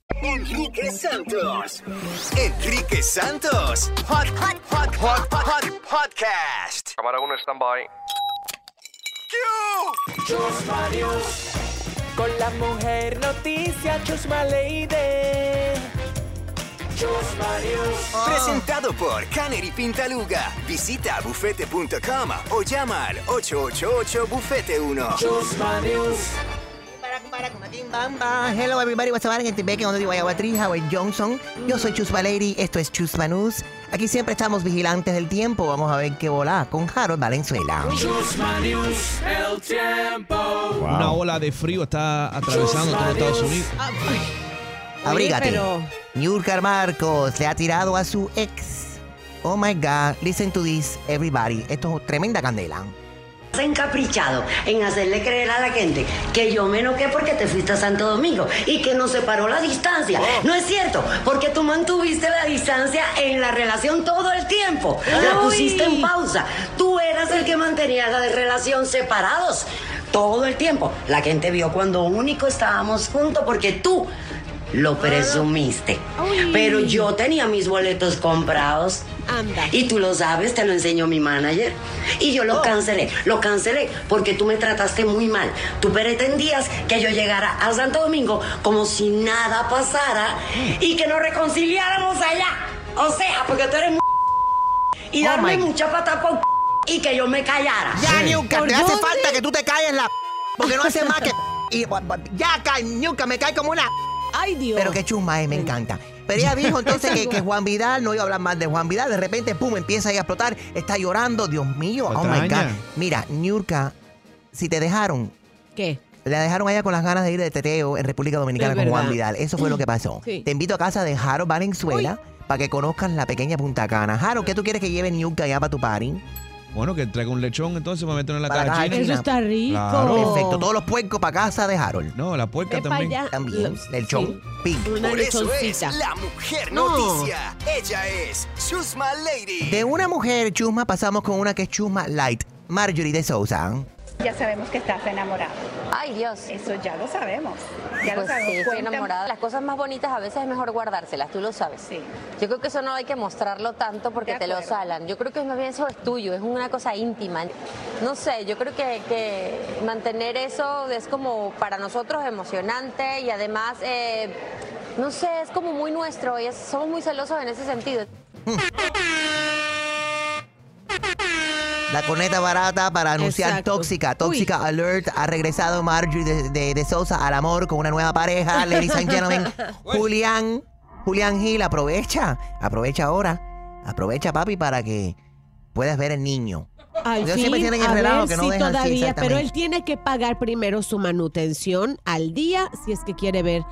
Enrique Santos. Enrique Santos. Hot, hot, hot, hot, hot, podcast. Cámara 1, stand by. Chusma News. Con la mujer noticia, Chusma Lady. Chusma News. Presentado por Canary Pintaluga. Visita bufete.com o llama al 888-Bufete1. Chusma News. Bamba. Hello everybody, what's up, gente Becky, donde digo Guayaba Tree, Howard Johnson. Yo soy Chusma Lady, esto es Chusma News. Aquí siempre estamos vigilantes del tiempo. Vamos a ver qué volá con Harold Valenzuela. Chusma News, el tiempo. Una ola de frío está atravesando todo Estados Unidos. Abrígate. pero- Marcos le ha tirado a su ex. Oh my God, listen to this, everybody. Esto es tremenda candela. Encaprichado en hacerle creer a la gente que yo me enoqué porque te fuiste a Santo Domingo y que nos separó la distancia. No es cierto, porque tú mantuviste la distancia en la relación todo el tiempo. La pusiste en pausa. Tú eras el que mantenía la relación separados todo el tiempo. La gente vio cuando único estábamos juntos porque tú lo presumiste. Pero yo tenía mis boletos comprados. Anda. Y tú lo sabes, te lo enseñó mi manager. Y yo lo cancelé. Lo cancelé porque tú me trataste muy mal. Tú pretendías que yo llegara a Santo Domingo como si nada pasara y que nos reconciliáramos allá. O sea, porque tú eres muy y Oh darme mucha pata por y que yo me callara. Ya, Niurka, te hace falta que tú te calles la. Porque no hace más que. y- ya, cae, Niurka, me cae como una. Ay, Dios. Pero qué chusma es, me encanta. Pero ella dijo entonces que, que Juan Vidal, no iba a hablar más de Juan Vidal, de repente, pum, empieza ahí a explotar, está llorando, Dios mío, oh my God. Mira, Niurka, si te dejaron, ¿Qué? la dejaron a ella con las ganas de ir de teteo en República Dominicana con Juan. Vidal. Eso fue lo que pasó. Sí. Te invito a casa de Harold Valenzuela para que conozcan la pequeña Punta Cana. Harold, ¿qué tú quieres que lleve Niurka allá para tu party? Bueno, que traiga un lechón entonces para meterlo en la caja china. Eso está rico. Claro. Perfecto, todos los puercos para casa de Harold. No, la puerca Ve también. También, pig. Una Por eso es la mujer No. noticia. Ella es Chusma Lady. De una mujer chusma pasamos con una que es chusma light, Marjorie de Sousa. Ya sabemos que estás enamorado. Ay, Dios. Eso ya lo sabemos. Ya pues lo sabemos. sí, estoy enamorada. Las cosas más bonitas a veces es mejor guardárselas, tú lo sabes. Sí. Yo creo que eso no hay que mostrarlo tanto porque te lo salan. Yo creo que más bien eso es tuyo, es una cosa íntima. No sé, yo creo que, que mantener eso es como para nosotros emocionante y además, eh, no sé, es como muy nuestro y es- somos muy celosos en ese sentido. La corneta barata para anunciar Exacto. Tóxica. Tóxica Alert. Ha regresado Marjorie de, de, de Sousa al amor con una nueva pareja. Ladies and gentlemen, Julián. Julián Gil, aprovecha. Aprovecha ahora. Aprovecha, papi, para que puedas ver el niño. Al Ellos fin, siempre tienen el relajo que no si dejan, sí, todavía, pero él tiene que pagar primero su manutención al día si es que quiere ver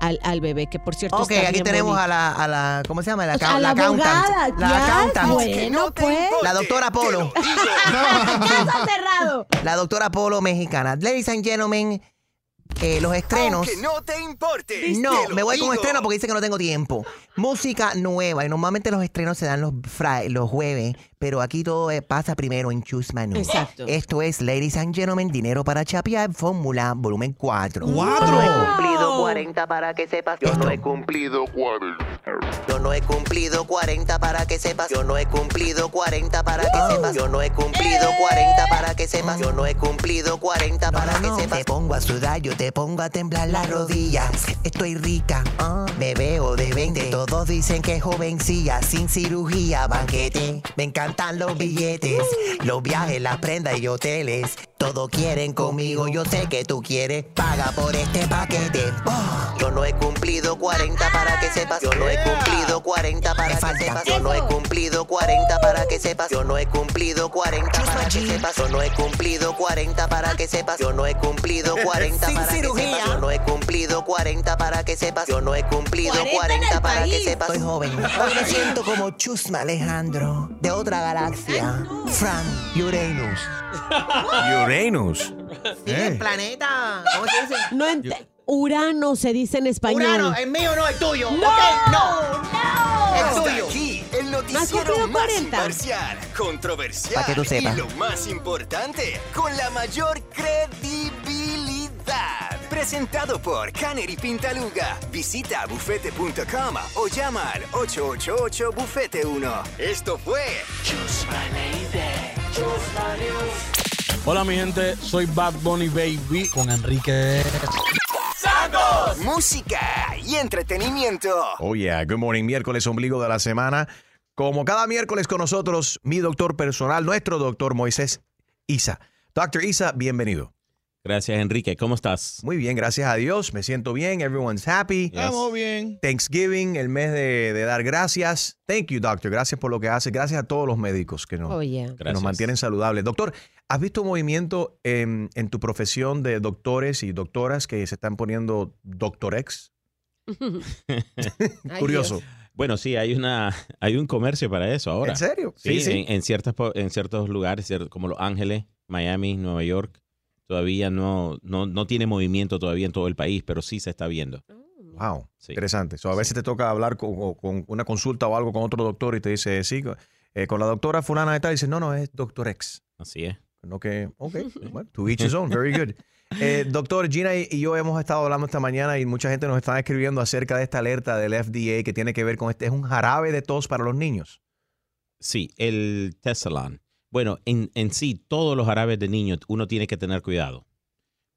al, al bebé, que por cierto Ok, está aquí bien tenemos bonito. a la, a la, ¿cómo se llama? La, O sea, a la accountant. abogada, La ya, accountant. bueno, pues. La doctora Polo. La doctora Polo mexicana. Ladies and gentlemen, eh, los estrenos. Aunque no te importe. No, me voy con estreno porque dice que no tengo tiempo. Música nueva. Y normalmente los estrenos se dan los, los jueves, pero aquí todo eh, pasa primero en Choose Manu. Exacto. Esto es, ladies and gentlemen, Dinero para Chapear, Fórmula, volumen 4. ¡Cuatro! Yo no he cumplido 40 para que sepas. Yo no he Cumplido 40. yo no he cumplido 40 para que sepas. Yo no he cumplido 40 para que sepas. Yo no he cumplido 40 para que sepas. Yo no he cumplido 40 para que sepas. Te pongo a sudar, yo te pongo a temblar las rodillas. Estoy rica, me veo de 20. Todos dicen que es jovencilla, sin cirugía, banquete. Me encantan los billetes, los viajes, las prendas y hoteles. Todos quieren conmigo, yo sé que tú quieres. Paga por este paquete. Oh, yo no he cumplido 40 para que sepas. Yo no he cumplido 40 para que sepas. Yo no he cumplido 40 para que sepas. Yo no he cumplido 40 para que sepas. Yo no he cumplido 40 para que sepas. Yo no he cumplido 40 Sin para que sepas. Yo no he cumplido 40 para que sepas. Yo no he cumplido 40 en 40 el para que sepas. Soy joven. Hoy me siento como Chusma Alejandro, de otra galaxia. Fran Uranus. Uranus. Sí, el planeta. ¿Cómo se dice? No ent- Urano se dice en español. Urano, el mío no, el tuyo. No, Ok, no. El Hasta tuyo. aquí, el ¿No has noticiero cumplido más 40? imparcial, controversial Pa' que tú sepas. y lo más importante, con la mayor credibilidad. Presentado por Canary Pintaluga. Visita bufete.com o llama al 888-Bufete1. Esto fue Hola mi gente, soy Bad Bunny Baby con Enrique. ¡Santos! Música y entretenimiento. Oh yeah, good morning, miércoles ombligo de la semana. Como cada miércoles con nosotros, mi doctor personal, nuestro doctor Moisés Isa. Doctor Isa, bienvenido. Gracias, Enrique. ¿Cómo estás? Muy bien, gracias a Dios. Me siento bien. Everyone's happy. Estamos bien. Thanksgiving, el mes de, de dar gracias. Thank you, doctor. Gracias por lo que hace. Gracias a todos los médicos que nos, Oh, yeah. que nos Gracias. mantienen saludables. Doctor, ¿has visto movimiento en, en tu profesión de doctores y doctoras que se están poniendo Doctorex? Curioso. Bueno, sí, hay una hay un comercio para eso ahora. ¿En serio? Sí, Sí, sí. En, en ciertas en ciertos lugares como Los Ángeles, Miami, Nueva York, todavía no, no no tiene movimiento todavía en todo el país, pero sí se está viendo. Wow, interesante. So, a veces te toca hablar con, con una consulta o algo con otro doctor y te dice, sí, eh, con la doctora fulana de tal, y dice, no, no, es Doctor X. Así es. No que, ok, bueno, to each his own, very good. Eh, doctor, Gina y y yo hemos estado hablando esta mañana y mucha gente nos está escribiendo acerca de esta alerta del FDA que tiene que ver con este, es un jarabe de tos para los niños. Sí, el Tesalon. Bueno, en, en sí, todos los jarabes de niños uno tiene que tener cuidado.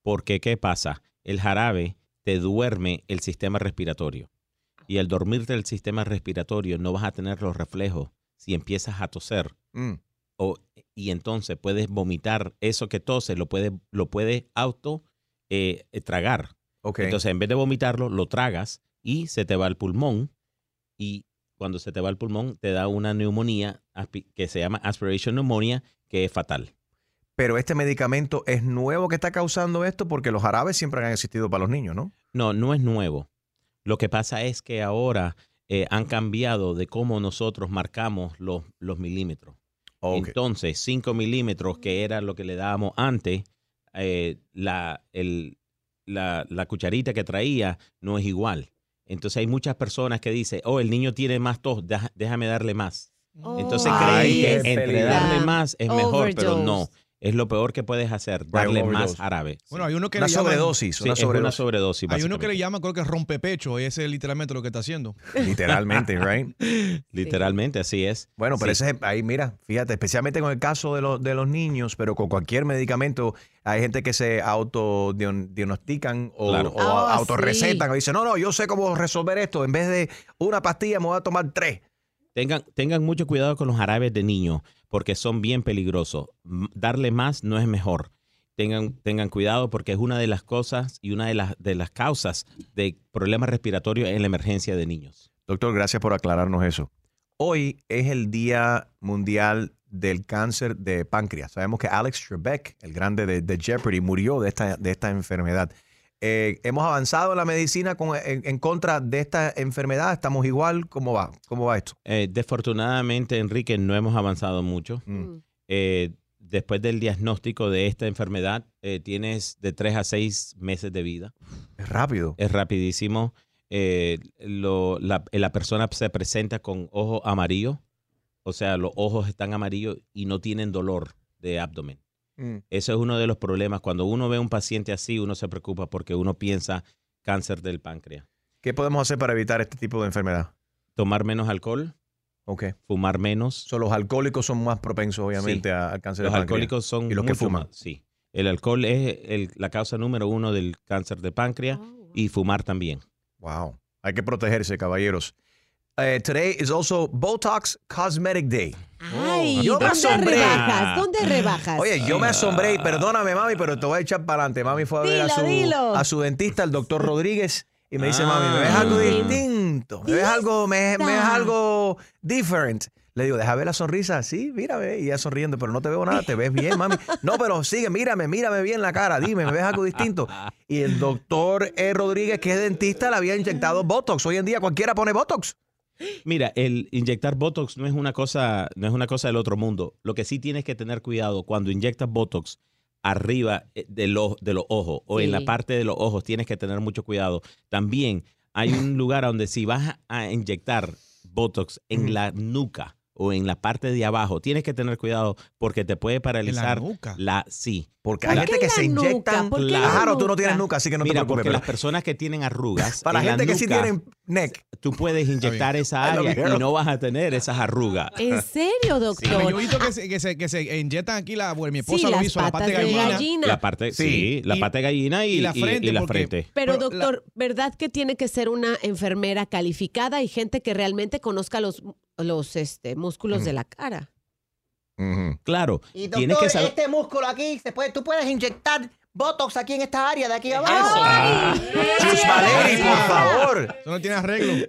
Porque, ¿qué pasa? El jarabe te duerme el sistema respiratorio. Y al dormirte el sistema respiratorio no vas a tener los reflejos si empiezas a toser. Mm. O, y entonces puedes vomitar eso que toses, lo puedes lo puedes auto eh, tragar. Entonces, en vez de vomitarlo, lo tragas y se te va al pulmón. Y cuando se te va al pulmón, te da una neumonía que se llama aspiration pneumonia, que es fatal. Pero este medicamento es nuevo que está causando esto porque los jarabes siempre han existido para los niños, ¿no? No, no es nuevo. Lo que pasa es que ahora eh, han cambiado de cómo nosotros marcamos los, los milímetros. Entonces, 5 milímetros, que era lo que le dábamos antes, eh, la, el- la, la cucharita que traía no es igual. Entonces hay muchas personas que dicen, oh, el niño tiene más tos, deja- déjame darle más. Entonces Ay, creen que entre darle más es mejor, pero no. Es lo peor que puedes hacer, darle más árabe. Bueno, hay uno que Una le llaman- sobredosis, Sí, una es una sobredosis. sobredosis. Hay uno que le llaman, creo que rompepecho, y ese es literalmente lo que está haciendo. Literalmente, right? Literalmente, así es. Bueno, pero Sí. ese es, ahí mira, fíjate, especialmente con el caso de, los de los niños, pero con cualquier medicamento, hay gente que se autodiagnostican o, Claro. o Ah, autorrecetan sí. o dicen, no, no, yo sé cómo resolver esto, en vez de una pastilla me voy a tomar tres. Tengan, tengan mucho cuidado con los jarabes de niños porque son bien peligrosos. Darle más no es mejor. Tengan, tengan cuidado porque es una de las cosas y una de las, de las causas de problemas respiratorios en la emergencia de niños. Doctor, gracias por aclararnos eso. Hoy es el Día Mundial del Cáncer de Páncreas. Sabemos que Alex Trebek, el grande de, de Jeopardy, murió de esta, de esta enfermedad. Eh, hemos avanzado en la medicina con- en, en contra de esta enfermedad. ¿Estamos igual? ¿Cómo va? ¿Cómo va esto? Eh, desafortunadamente, Enrique, no hemos avanzado mucho. Mm. Eh, después del diagnóstico de esta enfermedad, eh, tienes de tres a seis meses de vida. Es rápido. Es rapidísimo. Eh, lo- la, la persona se presenta con ojo amarillo, o sea, los ojos están amarillos y no tienen dolor de abdomen. Mm. Eso es uno de los problemas. Cuando uno ve a un paciente así, uno se preocupa porque uno piensa cáncer del páncreas. ¿Qué podemos hacer para evitar este tipo de enfermedad? Tomar menos alcohol, Ok. fumar menos. So, los alcohólicos son más propensos, obviamente, Sí. a- al cáncer Los de páncreas. alcohólicos son Y los que fuman. más, sí. El alcohol es el- la causa número uno del cáncer de páncreas y fumar también. Wow. Hay que protegerse, caballeros. Eh, today is also Botox Cosmetic Day. Ay, Yo me ¿dónde asombré. rebajas? ¿Dónde rebajas? Oye, yo me asombré y perdóname, mami, pero te voy a echar para adelante. Mami fue a ver a su, dilo. a su dentista, el doctor Rodríguez, y me dice, mami, me ves Ah. algo distinto, me ves algo, me, me ves algo different. Le digo, deja ver la sonrisa. Sí, mírame. Y ella sonriendo, pero no te veo nada, te ves bien, mami. No, pero sigue, mírame, mírame bien la cara, dime, ¿me ves algo distinto? Y el doctor eh, Rodríguez, que es dentista, le había inyectado Botox. Hoy en día cualquiera pone Botox. Mira, el inyectar Botox no es una cosa, no es una cosa del otro mundo. Lo que sí tienes que tener cuidado cuando inyectas Botox arriba eh, de los, de los ojos o en la parte de los ojos, tienes que tener mucho cuidado. También hay un lugar donde si vas a inyectar Botox en la nuca o en la parte de abajo, tienes que tener cuidado porque te puede paralizar nuca? la sí. Porque ¿Por hay gente que se la Claro, tú no tienes nuca, así que no Mira, te preocupes. porque pero las personas que tienen arrugas para en la gente que sí tienen neck. Tú puedes inyectar esa área y no vas a tener esas arrugas. ¿En serio, doctor? Yo he visto que se, que se, que se inyectan aquí, la, bueno, mi Sí, esposa lo las hizo, la parte de gallina. gallina. La parte, sí, Sí. la pata de gallina y, y la frente, y la porque- frente. Pero, Pero la- doctor, ¿verdad que tiene que ser una enfermera calificada y gente que realmente conozca los, los este, músculos de la cara? Claro, Y tienes doctor, que saber. este músculo aquí, se puede, tú puedes inyectar Botox aquí en esta área de aquí abajo. Ah. Chus Valeri, por favor. Eso no tiene arreglo.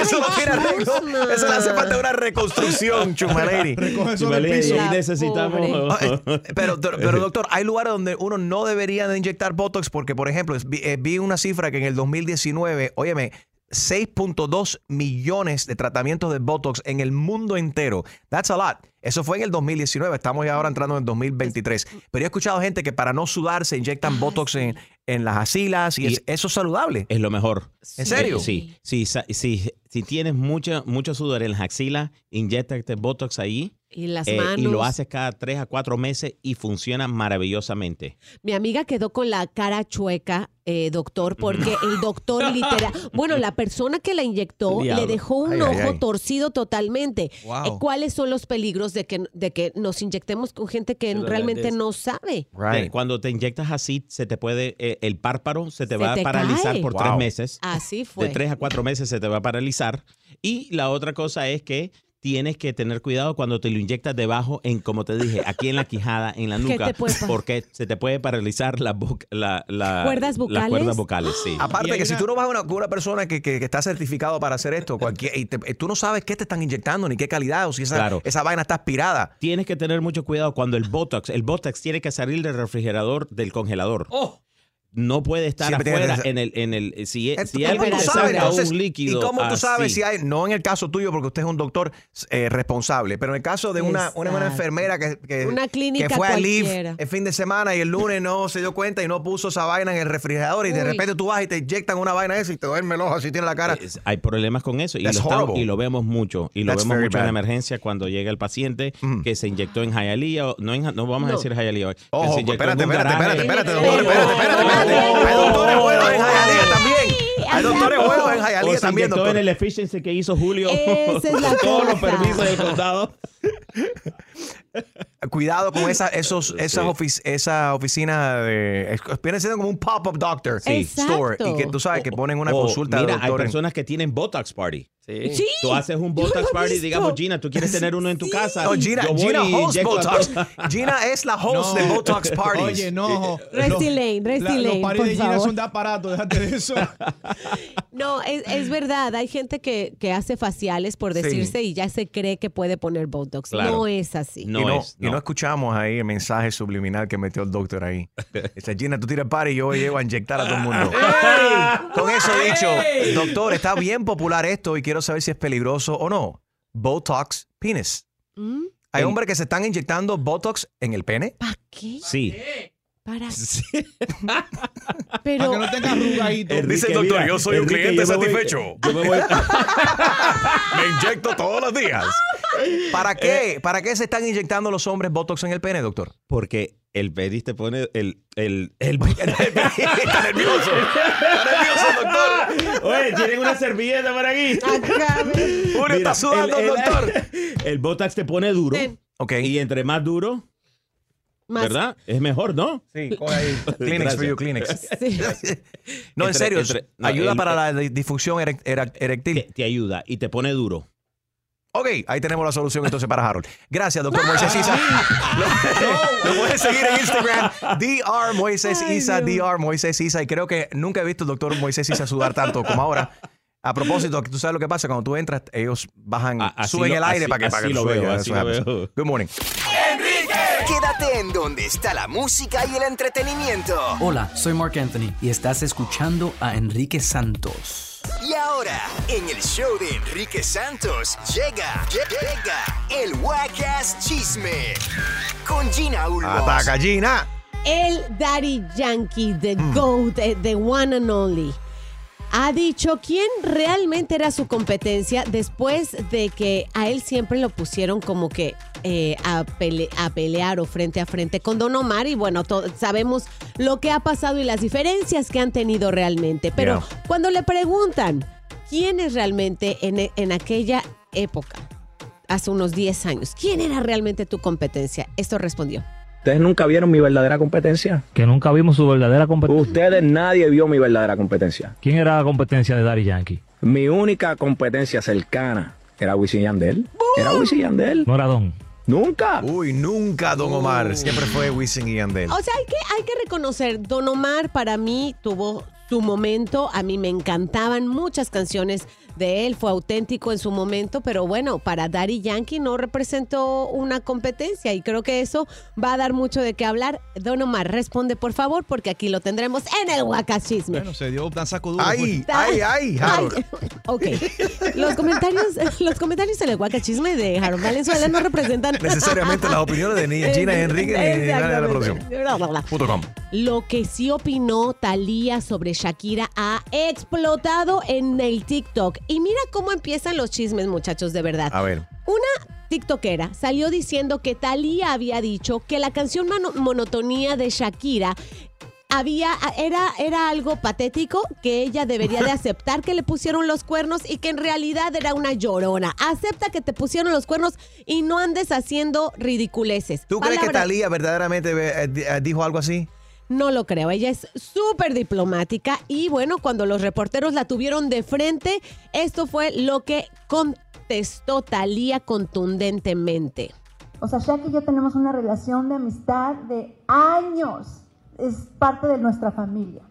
Eso no tiene arreglo. Eso le hace falta una reconstrucción. Recoge eso del piso. ahí necesitamos. Eh, Pero, pero, pero, doctor, hay lugares donde uno no debería de inyectar Botox porque, por ejemplo, vi, eh, vi una cifra que en el 2019, óyeme, 6.2 millones de tratamientos de Botox en el mundo entero. That's a lot. Eso fue en el 2019. Estamos ya ahora entrando en el 2023. Pero he escuchado gente que para no sudar se inyectan Botox en, en las axilas y, Y- es- eso es saludable. Es lo mejor. ¿En serio? Sí. Sí, sí, si tienes mucho, mucho sudor en las axilas, inyectate Botox ahí. Y las eh, manos. y lo haces cada tres a cuatro meses y funciona maravillosamente. Mi amiga quedó con la cara chueca, eh, doctor, porque el doctor literal, bueno, la persona que la inyectó Diablo. le dejó un Ay, ojo ay. torcido totalmente. Wow. Eh, ¿Cuáles son los peligros de que, de que nos inyectemos con gente que realmente no sabe? Te- Cuando te inyectas así, se te puede, eh, el párpado se te Se va te a paralizar cae. por Wow. tres meses. Así fue. De tres a cuatro meses se te va a paralizar. Y la otra cosa es que tienes que tener cuidado cuando te lo inyectas debajo, en como te dije, aquí en la quijada, en la ¿Qué nuca, porque se te puede paralizar la, boca- la, la- ¿Cuerdas las cuerdas vocales. Sí. Aparte que si tú no vas a una, con una persona que, que- que está certificado para hacer esto, cualquier, y te- tú no sabes qué te están inyectando ni qué calidad o si esa, Claro. esa vaina está aspirada. Tienes que tener mucho cuidado cuando el Botox, el Botox tiene que salir del refrigerador, del congelador. No puede estar Siempre tiene afuera que- en el, en el, si, Eh, si ¿Cómo alguien tú te sabes, saca entonces, un líquido ¿Y cómo tú sabes así, si hay, no en el caso tuyo, porque usted es un doctor eh, responsable, pero en el caso de una, una, una enfermera que, que- Una clínica que fue a el fin de semana y el lunes no se dio cuenta y no puso esa vaina en el refrigerador y de repente tú vas y te inyectan una vaina esa y te duerme el ojo así tiene la cara. Es- hay problemas con eso y lo, estamos- y lo vemos mucho y lo That's vemos mucho en bad. la emergencia cuando llega el paciente Mm. que se inyectó en Hialeah o no, en- no vamos a decir Hialeah que Ojo, se inyectó espérate, en un espérate, espérate, espérate, doctor, espérate, espérate, espérate. Hay doctores buenos en Hialeah también. Hay doctores buenos en se también, doctor. en el efficiency que hizo Julio. Esa es la con todos los permisos del condado Cuidado con esa, esos, esas ofic- esa oficina de. siendo como un pop-up doctor Sí. store. Y que tú sabes que ponen una O, consulta de mira hay personas que tienen Botox party Sí. tú haces un Botox party visto. digamos Gina tú quieres tener uno en tu casa No, Gina, Gina host Botox. Gina es la host de Botox Parties. Oye, no. Resty Los- Lane, Los por de Gina favor. son de aparato, déjate de eso. No, es, es verdad. Hay gente que, que hace faciales por Sí. decirse y ya se cree que puede poner Botox. Claro. No es así. No es, no no. escuchamos ahí el mensaje subliminal que metió el doctor ahí. Dice, Gina, tú tiras par y yo llego a inyectar a todo el mundo. Con eso dicho, doctor, está bien popular esto y quiero saber si es peligroso o no. Botox penis. ¿Mm? Hay hombres que se están inyectando Botox en el pene. ¿Para qué? sí Para. Para Pero que no tenga arrugadito. Enrique, Dice el doctor, mira, yo soy un cliente yo me voy- satisfecho. yo me voy Me inyecto todos los días. ¿Para qué? ¿Para qué se están inyectando los hombres Botox en el pene, doctor? porque el peris te pone el el, el Está nervioso. Está nervioso, doctor. Oye, tienen una servilleta por aquí. Julio Mira, está sudando, el, el- doctor. El Botox te pone duro. Ok. Y entre más duro, más. ¿verdad? Es mejor, ¿no? Sí, coge ahí. Kleenex for you, Kleenex. Sí. No, en serio, entre- no, ayuda el- para la di- disfunción erec- erec- Te, erectil. te ayuda y te pone duro. Ok, ahí tenemos la solución entonces para Harold. Gracias, doctor Moisés Isa. Lo, lo puedes seguir en Instagram, Dr. Moisés Ay, Isa. Dr. Moisés Isa. Y creo que nunca he visto al doctor Moisés Isa sudar tanto como ahora. A propósito, tú sabes lo que pasa, cuando tú entras, ellos bajan, A- suben lo- el aire así- para que, para así que lo veo, así lo veo. Good morning. Quédate en donde está la música y el entretenimiento. Hola, soy Mark Anthony y estás escuchando a Enrique Santos. Y ahora, en el show de Enrique Santos, llega, llega el Wacas Chisme con Gina Ulmos. Ataca, Gina. El Daddy Yankee, the Mm. GOAT, eh, the one and only. Ha dicho quién realmente era su competencia después de que a él siempre lo pusieron como que eh, a, pele- a pelear o frente a frente con Don Omar y bueno, sabemos lo que ha pasado y las diferencias que han tenido realmente. Pero cuando le preguntan quién es realmente en, e- en aquella época, hace unos 10 años, quién era realmente tu competencia, esto respondió. ¿Ustedes nunca vieron mi verdadera competencia? Que nunca vimos su verdadera competencia. Ustedes nadie vio mi verdadera competencia. ¿Quién era la competencia de Daddy Yankee? Mi única competencia cercana era Wisin y Yandel. Era Wisin y Yandel. No era Don. Nunca. Uy, nunca Don Omar. Siempre fue Wisin y Yandel. O sea, hay que, hay que reconocer, Don Omar para mí tuvo su momento, a mí me encantaban muchas canciones de él, fue auténtico en su momento, pero bueno, para Daddy Yankee no representó una competencia y creo que eso va a dar mucho de qué hablar. Don Omar, responde por favor, porque aquí lo tendremos en el Huacachisme. Bueno, se dio un saco duro. Ay, pues. ay, ay, Harold. Ok. Los comentarios, los comentarios en el Huacachisme de Harold Valenzuela no representan Necesariamente las opiniones de ni Gina y Enrique ni de la producción. Lo que sí opinó Talía sobre Shakira ha explotado en el TikTok. Y mira cómo empiezan los chismes, muchachos, de verdad. A ver. Una TikTokera salió diciendo que Talía había dicho que la canción Mono- Monotonía de Shakira había, era, era algo patético, que ella debería de aceptar que le pusieron los cuernos y que en realidad era una llorona. Acepta que te pusieron los cuernos y no andes haciendo ridiculeces. ¿Tú crees que Talía verdaderamente eh, eh, dijo algo así? No lo creo, ella es súper diplomática y bueno, cuando los reporteros la tuvieron de frente, esto fue lo que contestó Talía contundentemente. O sea, Shaq y yo tenemos una relación de amistad de años. Es parte de nuestra familia.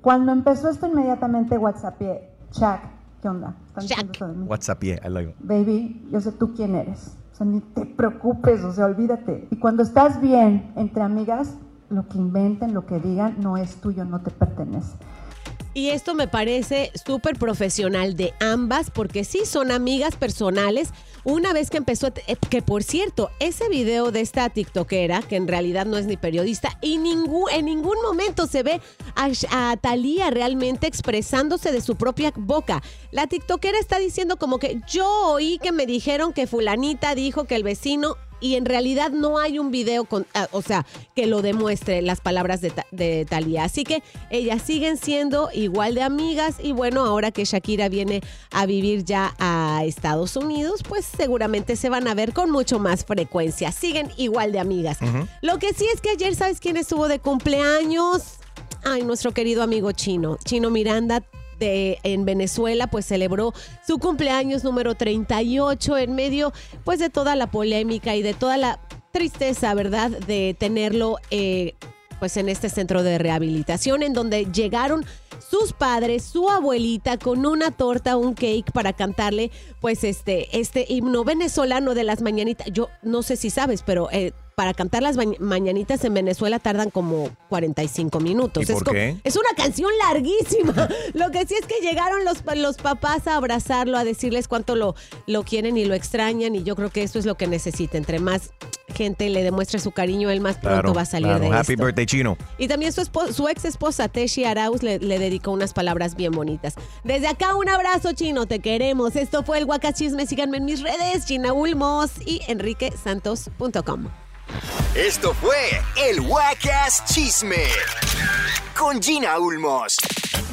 Cuando empezó esto inmediatamente WhatsAppé, Shaq, ¿qué onda? ¿Están diciendo eso de mí? WhatsApp, yeah, I like it. Baby, yo sé tú quién eres. O sea, ni te preocupes, o sea, olvídate. Y cuando estás bien entre amigas, lo que inventen, lo que digan, no es tuyo, no te pertenece. Y esto me parece súper profesional de ambas, porque sí son amigas personales. Una vez que empezó, eh, que por cierto, ese video de esta TikTokera, que en realidad no es ni periodista, y ningún, en ningún momento se ve a, a Thalía realmente expresándose de su propia boca. La TikTokera está diciendo como que yo oí que me dijeron que fulanita dijo que el vecino y en realidad no hay un video con, o sea, que lo demuestre las palabras de, de Thalía. Así que ellas siguen siendo igual de amigas y bueno, ahora que Shakira viene a vivir ya a Estados Unidos, pues seguramente se van a ver con mucho más frecuencia. Siguen igual de amigas. Lo que sí es que ayer, ¿sabes quién estuvo de cumpleaños? Ay, nuestro querido amigo Chino, Chino Miranda. De, en Venezuela, pues celebró su cumpleaños número 38 en medio, pues de toda la polémica y de toda la tristeza, ¿verdad? De tenerlo, eh, pues en este centro de rehabilitación, en donde llegaron sus padres, su abuelita, con una torta, un cake para cantarle, pues este, este himno venezolano de las mañanitas. Yo no sé si sabes, pero eh, para cantar las ma- mañanitas en Venezuela tardan como 45 minutos. ¿Y es, por qué? es una canción larguísima. Lo que sí es que llegaron los, los papás a abrazarlo, a decirles cuánto lo, lo quieren y lo extrañan. Y yo creo que eso es lo que necesita. Entre más gente le demuestre su cariño, él más pronto va a salir claro. de Happy esto. birthday, Chino. Y también su, su ex esposa, Teshi Arauz, le, le dedicó unas palabras bien bonitas. Desde acá, un abrazo, Chino, te queremos. Esto fue el Guacachisme. Síganme en mis redes, Gina Ulmos y enriquesantos.com. Esto fue el Wacas Chisme con Gina Ulmos.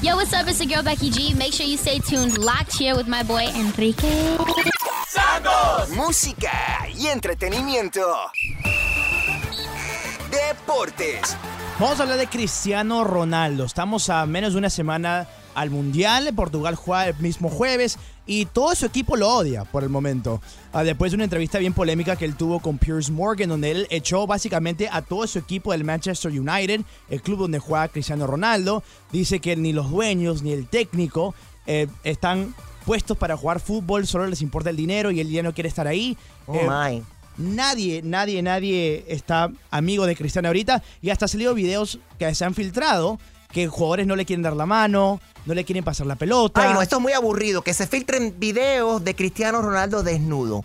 Yo, what's up? It's the girl Becky G. Make sure you stay tuned, locked here with my boy Enrique. Música y entretenimiento. Deportes. Vamos a hablar de Cristiano Ronaldo. Estamos a menos de una semana al Mundial. Portugal juega el mismo jueves y todo su equipo lo odia por el momento. Ah, después de una entrevista bien polémica que él tuvo con Piers Morgan, donde él echó básicamente a todo su equipo del Manchester United, el club donde juega Cristiano Ronaldo. Dice que ni los dueños ni el técnico eh, están puestos para jugar fútbol, solo les importa el dinero y él ya no quiere estar ahí. Oh, Eh, my. Nadie, nadie, nadie está amigo de Cristiano ahorita y hasta han salido videos que se han filtrado que jugadores no le quieren dar la mano, no le quieren pasar la pelota. Ay, no, esto es muy aburrido. Que se filtren videos de Cristiano Ronaldo desnudo.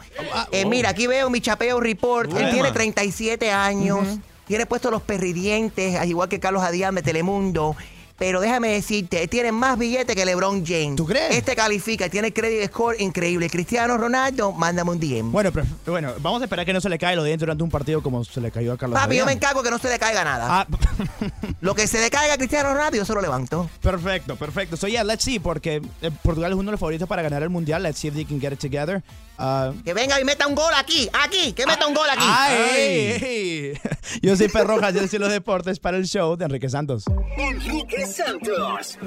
Eh, oh. Mira, aquí veo mi chapeo report. Él tiene 37 años. Tiene puestos los perridientes, al igual que Carlos Adrián de Telemundo. Pero déjame decirte, tiene más billetes que LeBron James. ¿Tú crees? Este califica, tiene credit score increíble. Cristiano Ronaldo, mándame un DM. Bueno, pero, bueno, vamos a esperar que no se le caiga lo de dentro durante un partido como se le cayó a Carlos Papi, yo me encargo que no se le caiga nada. Ah, Lo que se le caiga a Cristiano Ronaldo, yo se lo levanto. Perfecto, perfecto. So yeah, let's see, porque eh, Portugal es uno de los favoritos para ganar el mundial. Let's see if they can get it together. Uh, Que venga y meta un gol aquí, aquí, que meta un gol aquí. ¡Ay! ey. Yo soy Perroja, yo soy los deportes para el show de Enrique Santos. Enrique Santos.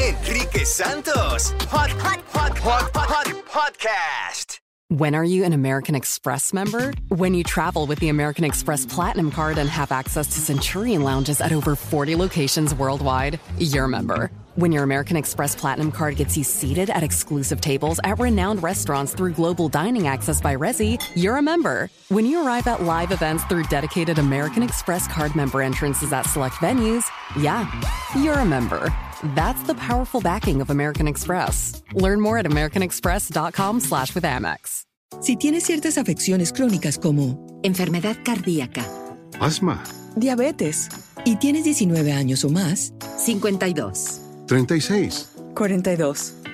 Enrique Santos. Hot, hot, hot, hot, hot, podcast. When are you an American Express member? When you travel with the American Express Platinum Card and have access to Centurion lounges at over 40 locations worldwide, you're a member. When your American Express Platinum Card gets you seated at exclusive tables at renowned restaurants through global dining access by Resi, you're a member. When you arrive at live events through dedicated American Express card member entrances at select venues, yeah, you're a member. That's the powerful backing of American Express. Learn more at americanexpress.com slash with Amex. Si tienes ciertas afecciones crónicas como enfermedad cardíaca, Asma, diabetes y tienes 19 años o más, 52, 36. 42.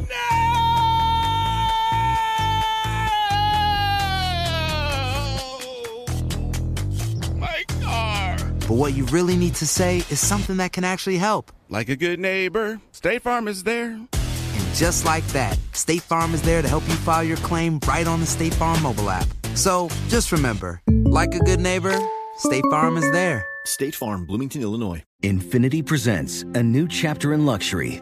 but what you really need to say is something that can actually help. Like a good neighbor, State Farm is there. And just like that, State Farm is there to help you file your claim right on the State Farm mobile app. So just remember, like a good neighbor, State Farm is there. State Farm, Bloomington, Illinois. Infinity presents a new chapter in luxury,